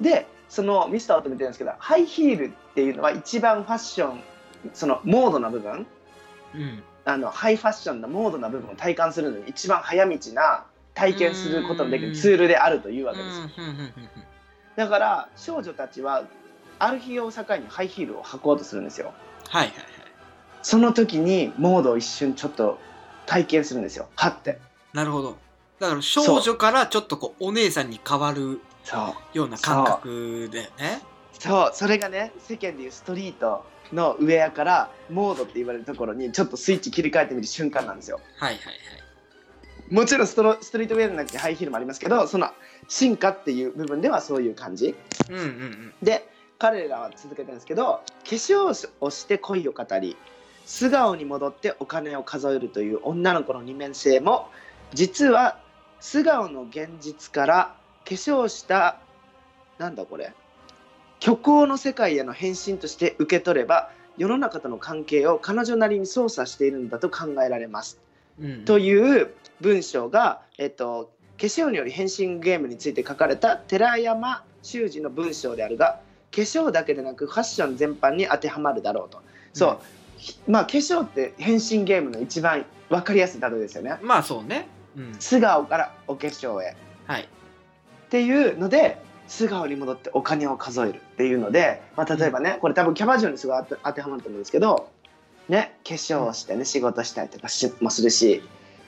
でそのミスターオート見てるんですけどハイヒールっていうのは一番ファッションそのモードな部分うん。あのハイファッションなモードな部分を体感するのに一番早道な体験することのできるツールであるというわけですよ。だから少女たちはある日を境にハイヒールを履こうとするんですよ。はいはいはい。その時にモードを一瞬ちょっと体験するんですよ。はって。なるほど。だから少女からちょっとこうお姉さんに変わるような感覚だよね。そう。それがね世間でいうストリートのウェアからモードって言われるところにちょっとスイッチ切り替えてみる瞬間なんですよ。はいはいもちろんストロストリートウェアじゃなくてハイヒールもありますけどその進化っていう部分ではそういう感じ。はいうんうんうん。で彼らは続けてるんですけど化粧をして恋を語り素顔に戻ってお金を数えるという女の子の二面性も実は素顔の現実から化粧したなんだこれ虚構の世界への変身として受け取れば世の中との関係を彼女なりに操作しているんだと考えられます。うんという文章が、えっと、化粧により変身ゲームについて書かれた寺山修司の文章であるが化粧だけでなくファッション全般に当てはまるだろうと。そう、ひまあ化粧って変身ゲームの一番分かりやすい例えですよね。まあそうね。うん。素顔からお化粧へ。はい。っていうので素顔に戻ってお金を数えるっていうので、まあ、例えばねこれ多分キャバ嬢にすごい当て当てはまると思うんですけど、ね、化粧をしてね仕事したりとかしもするし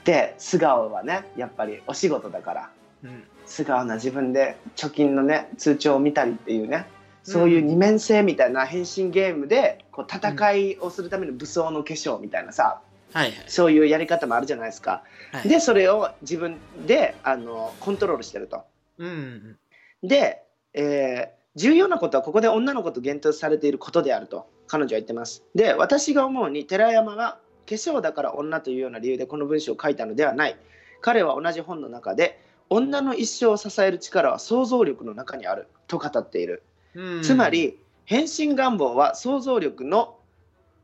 で素顔はねやっぱりお仕事だからうん。素顔な自分で貯金のね通帳を見たりっていうねそういう二面性みたいな変身ゲームでこう戦いをするための武装の化粧みたいなさはいはいそういうやり方もあるじゃないですか。はいでそれを自分であのコントロールしてると。うんうんで、えー重要なことはここで女の子と限定されていることであると彼女は言ってます。で私が思うに寺山が化粧だから女というような理由でこの文章を書いたのではない彼は同じ本の中で女の一生を支える力は想像力の中にあると語っている。うんつまり変身願望は想像力の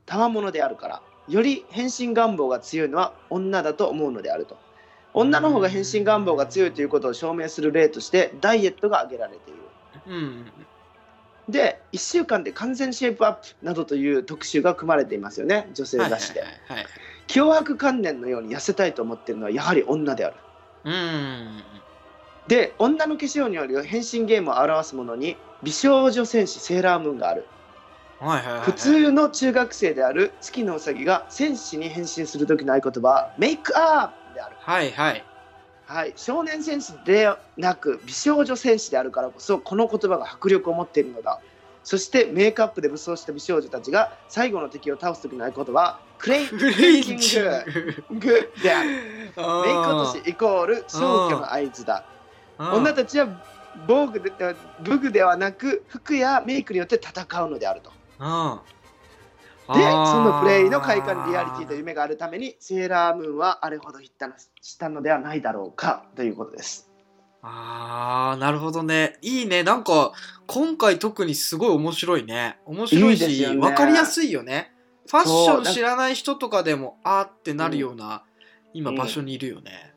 賜物であるからより変身願望が強いのは女だと思うのであると。女の方が変身願望が強いということを証明する例としてダイエットが挙げられている。うん。うんで1週間で完全シェイプアップなどという特集が組まれていますよね女性はいはい雑誌で脅迫観念のように痩せたいと思っているのはやはり女である。うんで女の化粧による変身ゲームを表すものに美少女戦士セーラームーンがある。はいはいはい普通の中学生である月のうさぎが戦士に変身する時の合言葉はメイクアップである、はいはい。はい、少年戦士でなく美少女戦士であるからこそこの言葉が迫力を持っているのだ。そしてメイクアップで武装した美少女たちが最後の敵を倒す時の合言葉は クレイキング。である。メイクあ落としイコール消去の合図だ。ー女たちは防具で武具ではなく服やメイクによって戦うのであると。うん。でそのプレイの快感にリアリティと夢があるためにセーラームーンはあれほど言ったのしたのではないだろうかということです。あーなるほどね。いいね。なんか今回特にすごい面白いね。面白いし分かりやすいよね。ファッション知らない人とかでもあーってなるような、今うん。場所にいるよね、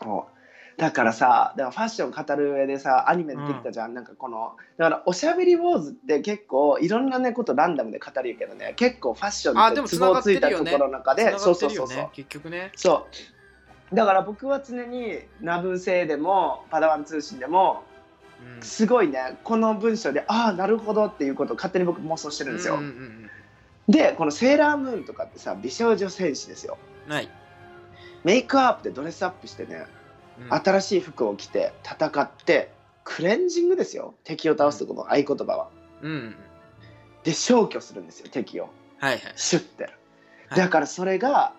そうだからさだからファッション語る上でさアニメでできたじゃん、なんかこのだからおしゃべりウォーズって結構いろんなねことランダムで語るけどね。結構ファッションってツボをついたところの中で、繋そうそうそうそう。結局ね。そう。だから僕は常にナブ星でもパダワン通信でもうん。すごいねこの文章でああなるほどっていうことを勝手に僕妄想してるんですよ、うんうんうんでこのセーラームーンとかってさ美少女戦士ですよ。うんはい、メイクアップでドレスアップしてね、うん新しい服を着て戦ってクレンジングですよ。敵を倒すことの合言葉は。うん。うんで消去するんですよ敵を。はいはい。シュッて、はい。だからそれが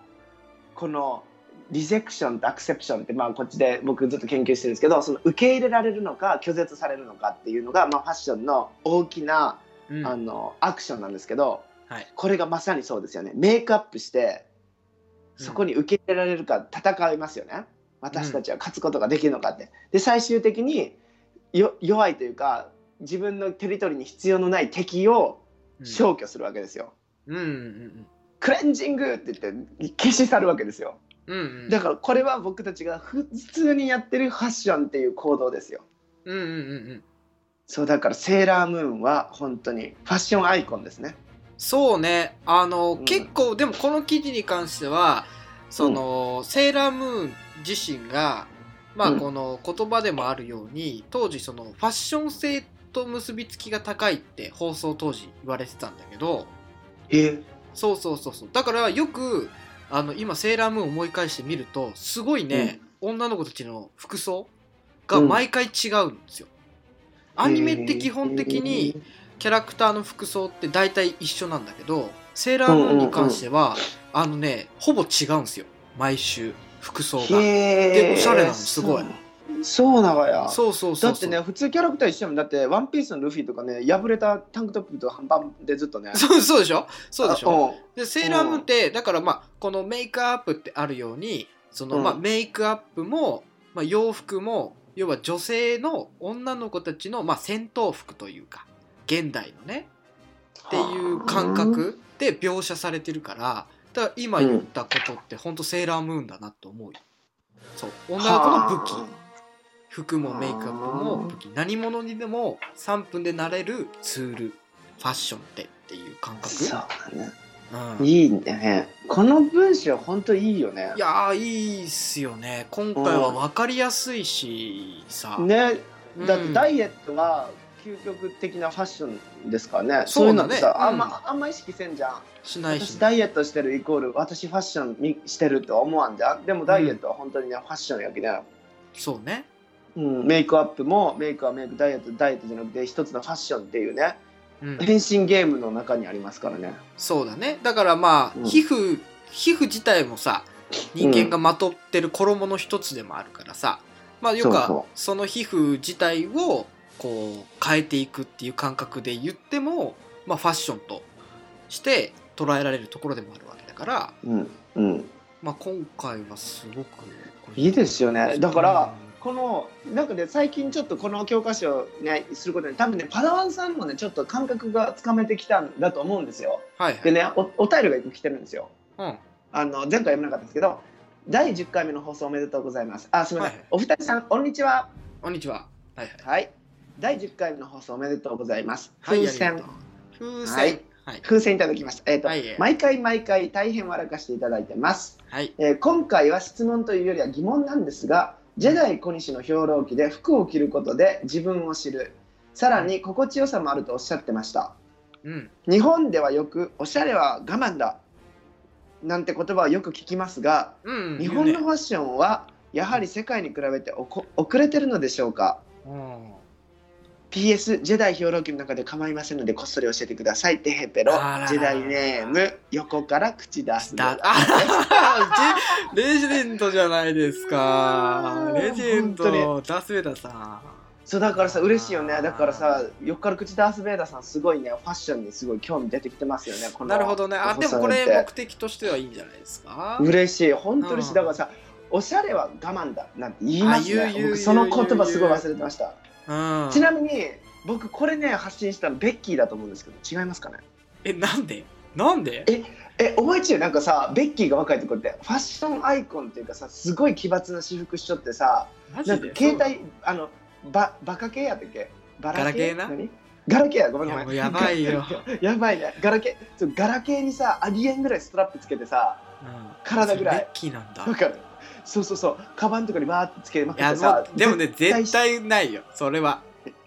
このリゼクションとアクセプションってまあこっちで僕ずっと研究してるんですけどその受け入れられるのか拒絶されるのかっていうのが、まあ、ファッションの大きな、うん。あのアクションなんですけどはい。これがまさにそうですよね。メイクアップしてそこに受け入れられるか戦いますよね私たちは勝つことができるのかって。で最終的によ弱いというか自分のテリトリーに必要のない敵をうん。消去するわけですよ、うんうんクレンジングって言って消し去るわけですよ。うんうん。うんだからこれは僕たちが普通にやってるファッションっていう行動ですよ。うんうんうんうん。そうだからセーラームーンは本当にファッションアイコンですね。そうね。あの、うん。結構でもこの記事に関してはその、セーラームーン自身がまあうん。この言葉でもあるように当時そのファッション性と結びつきが高いって放送当時言われてたんだけどえ？そうそうそうそう。だからよくあの今セーラームーンを思い返してみるとすごいね、女の子たちの服装が毎回違うんですよ、アニメって基本的にキャラクターの服装って大体一緒なんだけどセーラームーンに関しては、あのねほぼ違うんですよ。毎週服装が。でおしゃれなのすごい。そうなのや。そうそうそうだってね普通キャラクター一緒やもん。だってワンピースのルフィとかね破れたタンクトップと半パンでずっとね。そうそうでしょ？そうでしょ？ょでセーラームーンってだからまあこのメイクアップってあるようにその、うん。まあ、メイクアップもまあ、洋服も要は女性の女の子たちの、まあ、戦闘服というか現代のねっていう感覚で描写されてるからだから今言ったことって本当セーラームーンだなと思うよ。そう。女の子の武器。服もメイクアップも武器。何者にでも3分でなれるツール。ファッションってっていう感覚。そうだね。うん、いいいね。この文章本当いいよね。やーいいっすよね。今回は分かりやすいしさ、ね。うん。だってダイエットが究極的なファッションですからね。そういうのってさ、あん。うんまあんま意識せんじゃん。しないし私ダイエットしてるイコール私ファッションみしてるとは思わんじゃん。でもダイエットは本当にね、ファッションやけね、そうね。うん、メイクアップもメイクはメイクダイエットダイエットじゃなくて一つのファッションっていうねうん。変身ゲームの中にありますからね。そうだね。だからまあ、うん。皮膚皮膚自体もさ人間がまとってる衣の一つでもあるからさ、まあよくはその皮膚自体をこう変えていくっていう感覚で言っても、まあ、ファッションとして捉えられるところでもあるわけだから、うんうん。まあ、今回はすごくいいですよね。だからこのなんかね最近ちょっとこの教科書をねすることで多分ねパダワンさんもねちょっと感覚がつかめてきたんだと思うんですよ。はいはい。でねおお便りが一個来てるんですよ。うん。あの前回読めなかったんですけど第10回目の放送おめでとうございます。あすみません、はい。お二人さんこんにちは。こんにちは。はいはい。はい第10回目の放送おめでとうございます。はい風船、ありがとう。風船。はい。はい。風船いただきましたえっ、と、はい。毎回毎回大変笑かしていただいてます。はい。えー今回は質問というよりは疑問なんですがジェダイ小西の兵糧記で服を着ることで自分を知る。さらに心地よさもあるとおっしゃってました。うん。日本ではよくおしゃれは我慢だ。なんて言葉をよく聞きますがうん。日本のファッションはやはり世界に比べて遅れてるのでしょうか？言うね PS ジェダイ兵糧記の中で構いませんのでこっそり教えてください。テヘペロジェダイネーム横から口出すうんだあ レジェンドじゃないですか。レジェンド。本ダスベダさん。そうだからさ嬉しいよね。だからさ横から口ダース・ベイダーさんすごいね。ファッションにすごい興味出てきてますよね。なるほどね。あでもこれ目的としてはいいんじゃないですか？嬉しい。本当嬉しだからさおしゃれは我慢だ。なんて言いますね。その言葉すごい忘れてましたうん。ちなみに僕これね発信したのベッキーだと思うんですけど違いますかね？えなんで？なんで？え覚えてる？なんかさベッキーが若いところってファッションアイコンっていうかさすごい奇抜な私服しとってさなんか携帯あのババカ系やったっけ？バガラケーな？何？ガラケーや？ごめんごめん。いやばいよ。やばいね。ガラケーガラケーにさありえんぐらいストラップつけてさうん。体ぐらい。ベッキーなんだ。わかるそうそうそう。カバンとかにバーってつけまくってでもね絶絶対ないよ。それは。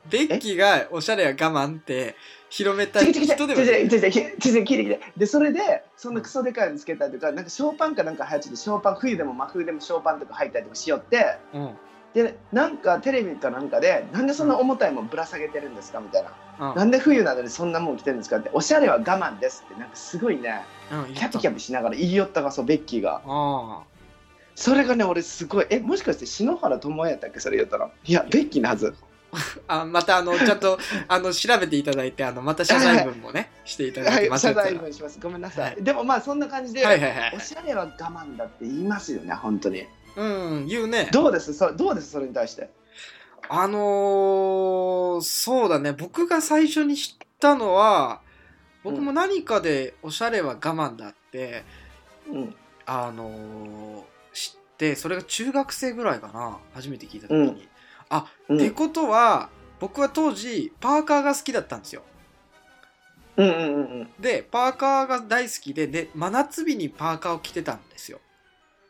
ベッキーがおしゃれや我慢って広めた人でもない。違う違う違う。違う違う。聞いて聞いてでそれでそんなクソでかいのつけたりとかなんかショーパンかなんか流行っててショーパン冬でも真冬でもショーパンとか履いたりとかしよって。うん。でなんかテレビかなんかでなんでそんな重たいもんぶら下げてるんですかみたいな、うん。なんで冬なのにそんなもん着てるんですかっておしゃれは我慢ですってなんかすごいね。うんキャピキャピしながら言いよったがそうベッキーが。あそれがね俺すごい。えもしかして篠原智也やったっけ？それ言ったらいやベッキーのはず。ああまたあのちゃんと あの調べていただいてあのまた謝罪文もねしていただいてはい謝罪文します。ごめんなさい、はい。でもまあそんな感じで、はいはいはいおしゃれは我慢だって言いますよね本当に。うん言うね。どうです？そどうです？それに対して。あのーそうだね。僕が最初に知ったのは僕も何かでおしゃれは我慢だって、うん。あのー知ってそれが中学生ぐらいかな初めて聞いた時に、うん。あ、うん。ってことは僕は当時パーカーが好きだったんですよ。うんうんうんうん。でパーカーが大好きでで真夏日にパーカーを着てたんですよ。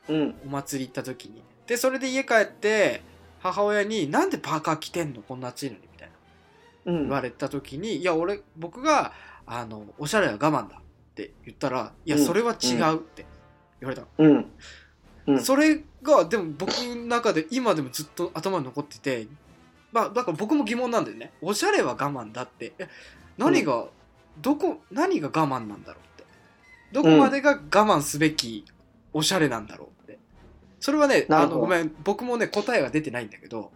うん。お祭り行った時に。でそれで家帰って母親に「なんでパーカー着てんのこんな暑いのに」みたいな。うん。言われた時に「いや俺僕があのおしゃれは我慢だ」って言ったら「いやうん。それは違う」って言われたの、うんうん。それがでも僕の中で今でもずっと頭に残っててまあだから僕も疑問なんだよね。おしゃれは我慢だって。え何が、どこ何が我慢なんだろうって。どこまでが我慢すべきおしゃれなんだろうって。それはねあのごめん。僕もね答えが出てないんだけど。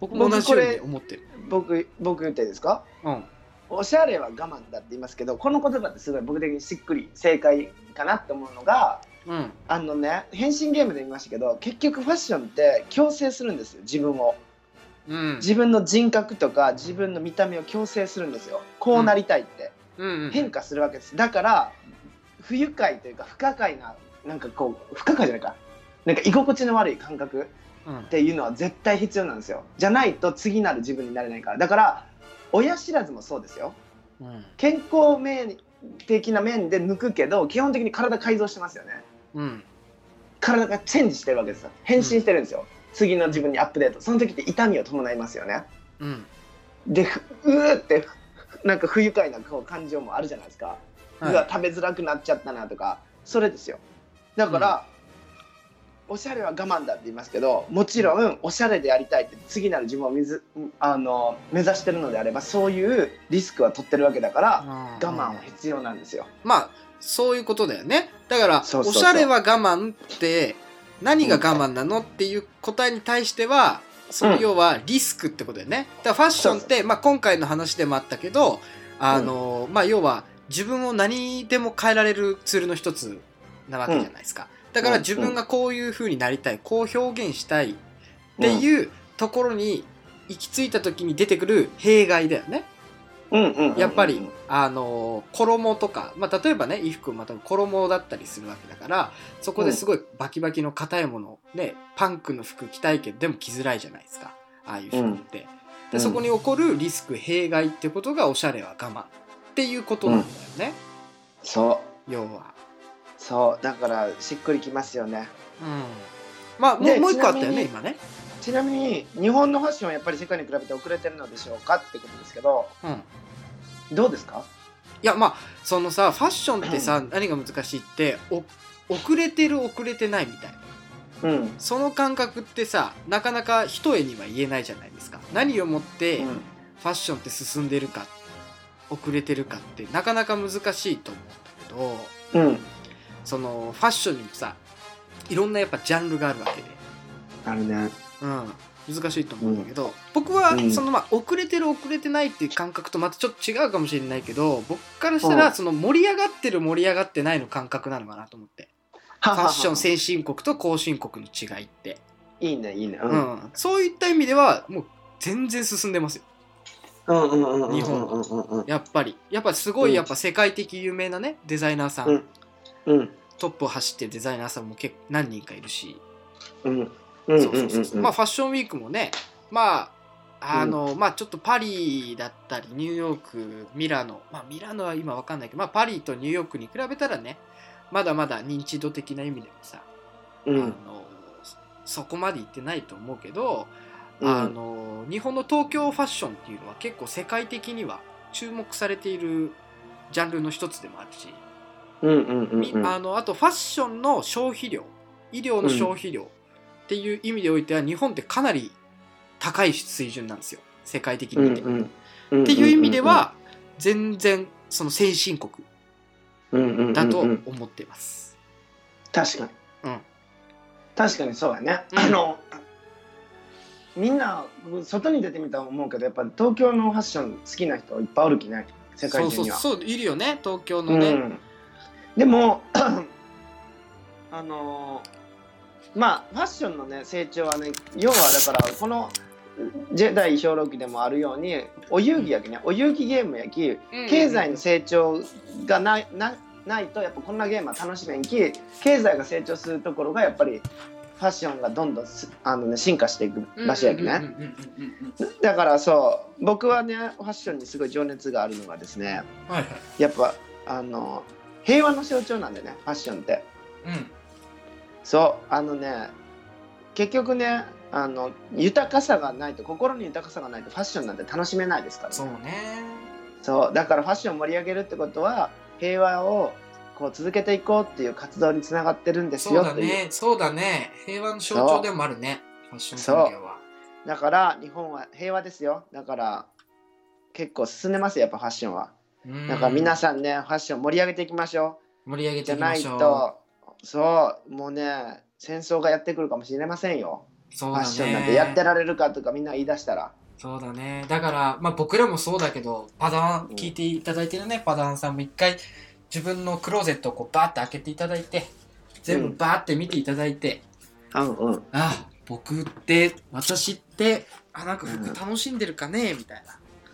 僕も同じように思ってる。僕僕言ってですか？うん。おしゃれは我慢だって言いますけどこの言葉ってすごい僕的にしっくり正解かなって思うのがうん。あのね変身ゲームで見ましたけど結局ファッションって強制するんですよ自分を。うん。自分の人格とか自分の見た目を強制するんですよ。こうなりたいって、うん。うん。変化するわけです。だから不愉快というか不可解ななんかこう不可解じゃないか。なんか居心地の悪い感覚うん。っていうのは絶対必要なんですよ。じゃないと次なる自分になれないから。だから親知らずもそうですよ。うん。健康面的な面で抜くけど基本的に体改造してますよねうん。体がチェンジしてるわけですよ。変身してるんですよ、次の自分にアップデート。その時って痛みを伴いますよね。うん。でふうーってなんか不愉快なこう感情もあるじゃないですか、はい。うわ食べづらくなっちゃったなとか。それですよ。だから、おしゃれは我慢だって言いますけどもちろんおしゃれでやりたいって次なる自分をみずあの目指してるのであればそういうリスクは取ってるわけだから我慢は必要なんですよ。まあそういうことだよね。だからそうそうそう。おしゃれは我慢って何が我慢なのっていう答えに対してはそのうん。要はリスクってことだよね。だからファッションってまあ、今回の話でもあったけどあの、まあ要は自分を何でも変えられるツールの一つなわけじゃないですか、だから自分がこういう風になりたいこう表現したいっていうところに行き着いた時に出てくる弊害だよね。うんうんうんうんやっぱり、あの衣とか、まあ、例えばね衣服また衣だったりするわけだからそこですごいバキバキの硬いものねパンクの服着たいけどでも着づらいじゃないですか。ああいう服って、でそこに起こるリスク弊害ってことがおしゃれは我慢っていうことなんだよね、そう。要は。そう。だからしっくりきますよね。うん。まあもうでもう一個あったよね今ねちなみに日本のファッションはやっぱり世界に比べて遅れてるのでしょうかってことですけどうん。どうですか？いやまあそのさファッションってさ何が難しいってお遅れてる遅れてないみたいな。うん。その感覚ってさなかなか一重には言えないじゃないですか。何をもってファッションって進んでるか遅れてるかってなかなか難しいと思うんだけどうん。そのファッションにもさいろんなやっぱジャンルがあるわけで、あるねうん、難しいと思うんだけど、僕はうん。そのまあ遅れてる遅れてないっていう感覚とまたちょっと違うかもしれないけど僕からしたうん。らその盛り上がってる盛り上がってないの感覚なのかなと思って。フファッション先進国と後進国の違いって。いいねいいね。ううん。ん、そういった意味ではもう全然進んでますよ。うんうんうんうん日本うんうん。うんやっぱり。やっぱすごいうん。やっぱ世界的有名なねデザイナーさん、うん。うん。トップを走ってるデザイナーさんも結構何人かいるし、うんうんそうそうそうそうう。んまあファッションウィークもねまああの、まあちょっとパリだったりニューヨークミラノ。まあミラノは今わかんないけどまあパリとニューヨークに比べたらねまだまだ認知度的な意味でもさ、うん。あのそこまで行ってないと思うけど、うん。あの日本の東京ファッションっていうのは結構世界的には注目されているジャンルの一つでもあるし、あのあとファッションの消費量医療の消費量っていう意味でおいては日本ってかなり高い水準なんですよ。世界的に見て、っていう意味では全然その先進国だと思ってます。確かに。うん。確かにそうやね。うん。あのみんな外に出てみたら思うけどやっぱ東京のファッション好きな人いっぱいおるきね。世界そう中には。そうそういるよね東京のね、うん、でも あのまあファッションのね成長はね要はだからこのジェダイ小老記でもあるようにお遊戯やきねお遊戯ゲームやき経済の成長がないなないとやっぱこんなゲームは楽しめんき経済が成長するところがやっぱりファッションがどんどんすあの、ね、進化していく場所やきね、だからそう僕はねファッションにすごい情熱があるのがですねはいはいやっぱあの平和の象徴なんでねファッションって。うんそうあのね結局ねあの豊かさがないと心に豊かさがないとファッションなんて楽しめないですから、ね、そうね。そうだからファッションを盛り上げるってことは平和をこう続けていこうっていう活動につながってるんですそうだね。そうだね。平和の象徴でもあるね。ファッション産業は。だから日本は平和ですよ。だから結構進んでますよやっぱファッションは。うん。だから皆さんねファッション盛り上げていきましょ盛り上げうじゃないていきましょう。とそうもうね戦争がやってくるかもしれませんよ。そうだファッションなんてやってられるかとかみんな言い出したら。そうだね。だからまあ僕らもそうだけどパダン聞いていただいてるね。パダンさんも一回自分のクローゼットをこうバーって開けていただいて全部バーって見ていただいて、うんうん。あ僕って私ってあなんか服楽しんでるかねみたい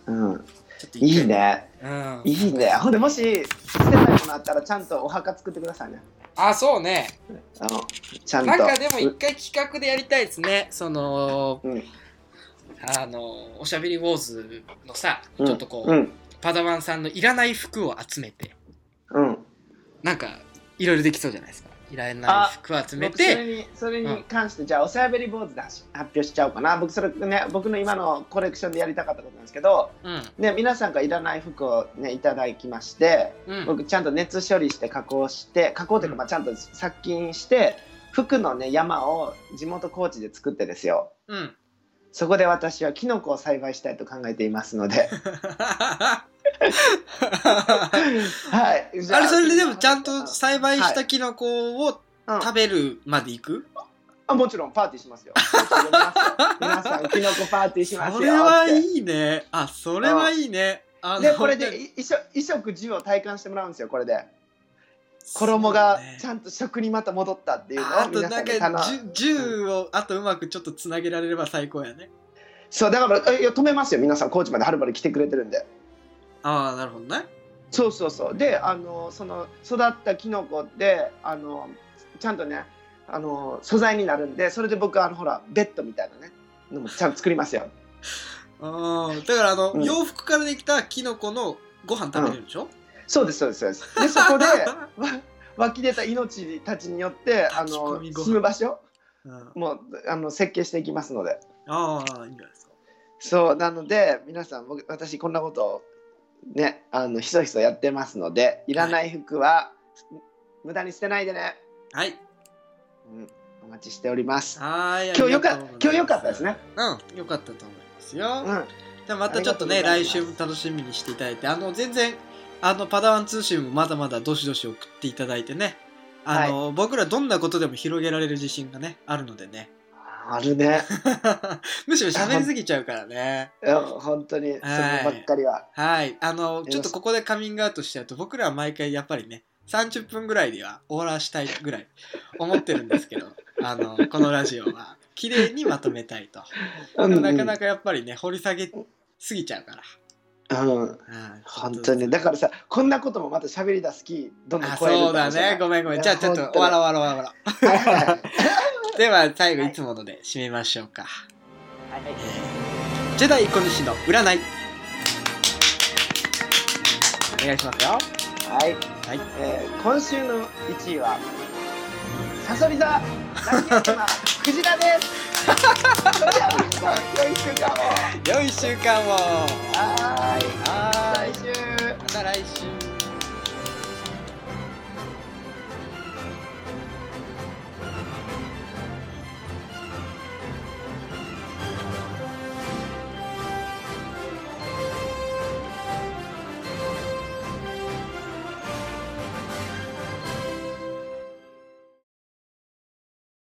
な。うん。ちょっといいね。うん。いいね。ほんでもし捨てないものあったらちゃんとお墓作ってくださいねあそうね。あのちゃんと。なんかでも一回企画でやりたいですね。そのうん。あのおしゃべりウォーズのさうん。ちょっとこう、うん。パダワンさんのいらない服を集めて。うん。なんかいろいろできそうじゃないですかいらない服を集め僕それてにそれに関して、じゃあおしゃべり坊主で発表しちゃおうかな。僕それね僕の今のコレクションでやりたかったことなんですけど、うん。ね、皆さんがいらない服をねいただきましてうん。僕ちゃんと熱処理して加工して加工というかまあちゃんと殺菌して服のね山を地元高知で作ってですよ。うん。そこで私はキノコを栽培したいと考えていますので はい。あれそれででもちゃんとは栽培したキノコをうん。食べるまでいく、あもちろんパーティーしますよ。皆さんキノコパーティーしますよ。それはいいね。あそれはいいね。あのでこれでい衣食衣食住を体感してもらうんですよこれで。衣がちんゃんと食にまた戻ったっていうのをあと皆さなんかんに楽じゅ銃をあとうまくちょっとつなげられれば最高やね。そうだからえいや止めますよ。皆さん高知まではるばる来てくれてるんでああなるほどね。そうそうそう。であのその育ったキノコであのちゃんとねあの素材になるんでそれで僕あのほらベッドみたいなねのもちゃんと作りますよ。ああだからあの、うん。洋服からできたキノコのご飯食べれるでしょ、そうですそうですそうです。でそこで わ湧き出た命たちによってあの住む場所うん。もうあの設計していきますので。ああいいんじゃないですか。そうなので皆さん僕私こんなことをねあのひそひそやってますのでいらない服は、無駄に捨てないでね、はい。うん、お待ちしております。はーい今日よか今日よかったですね。うんよかったと思いますよ、うん。じゃあまたちょっとね来週も楽しみにしていただいてあの全然あのパダワン通信もまだまだどしどし送っていただいてね。あの、僕らどんなことでも広げられる自信がねあるのでねあるね。むしろ喋りすぎちゃうからね。うん本当にそればっかりは。はい。あのすちょっとここでカミングアウトしちゃうと僕らは毎回やっぱりね30分ぐらいでは終わらしたいぐらい思ってるんですけど あのこのラジオは綺麗にまとめたいと。うん。うんなかなかやっぱりね掘り下げすぎちゃうから。うん。うん本当に。だからさこんなこともまた喋り出す気どんどんあ超えるそうだね。ごめんごめん。じゃあちょっと終わろう終わろう終わろう終わろう では最後いつもので締めましょうか、ジェダイ小西の占い。お願いしますよ。はい、はい。えー今週の1位はサソリ座。クジラです。良い週間を。良い週間を。はーい。はーい来週。また来週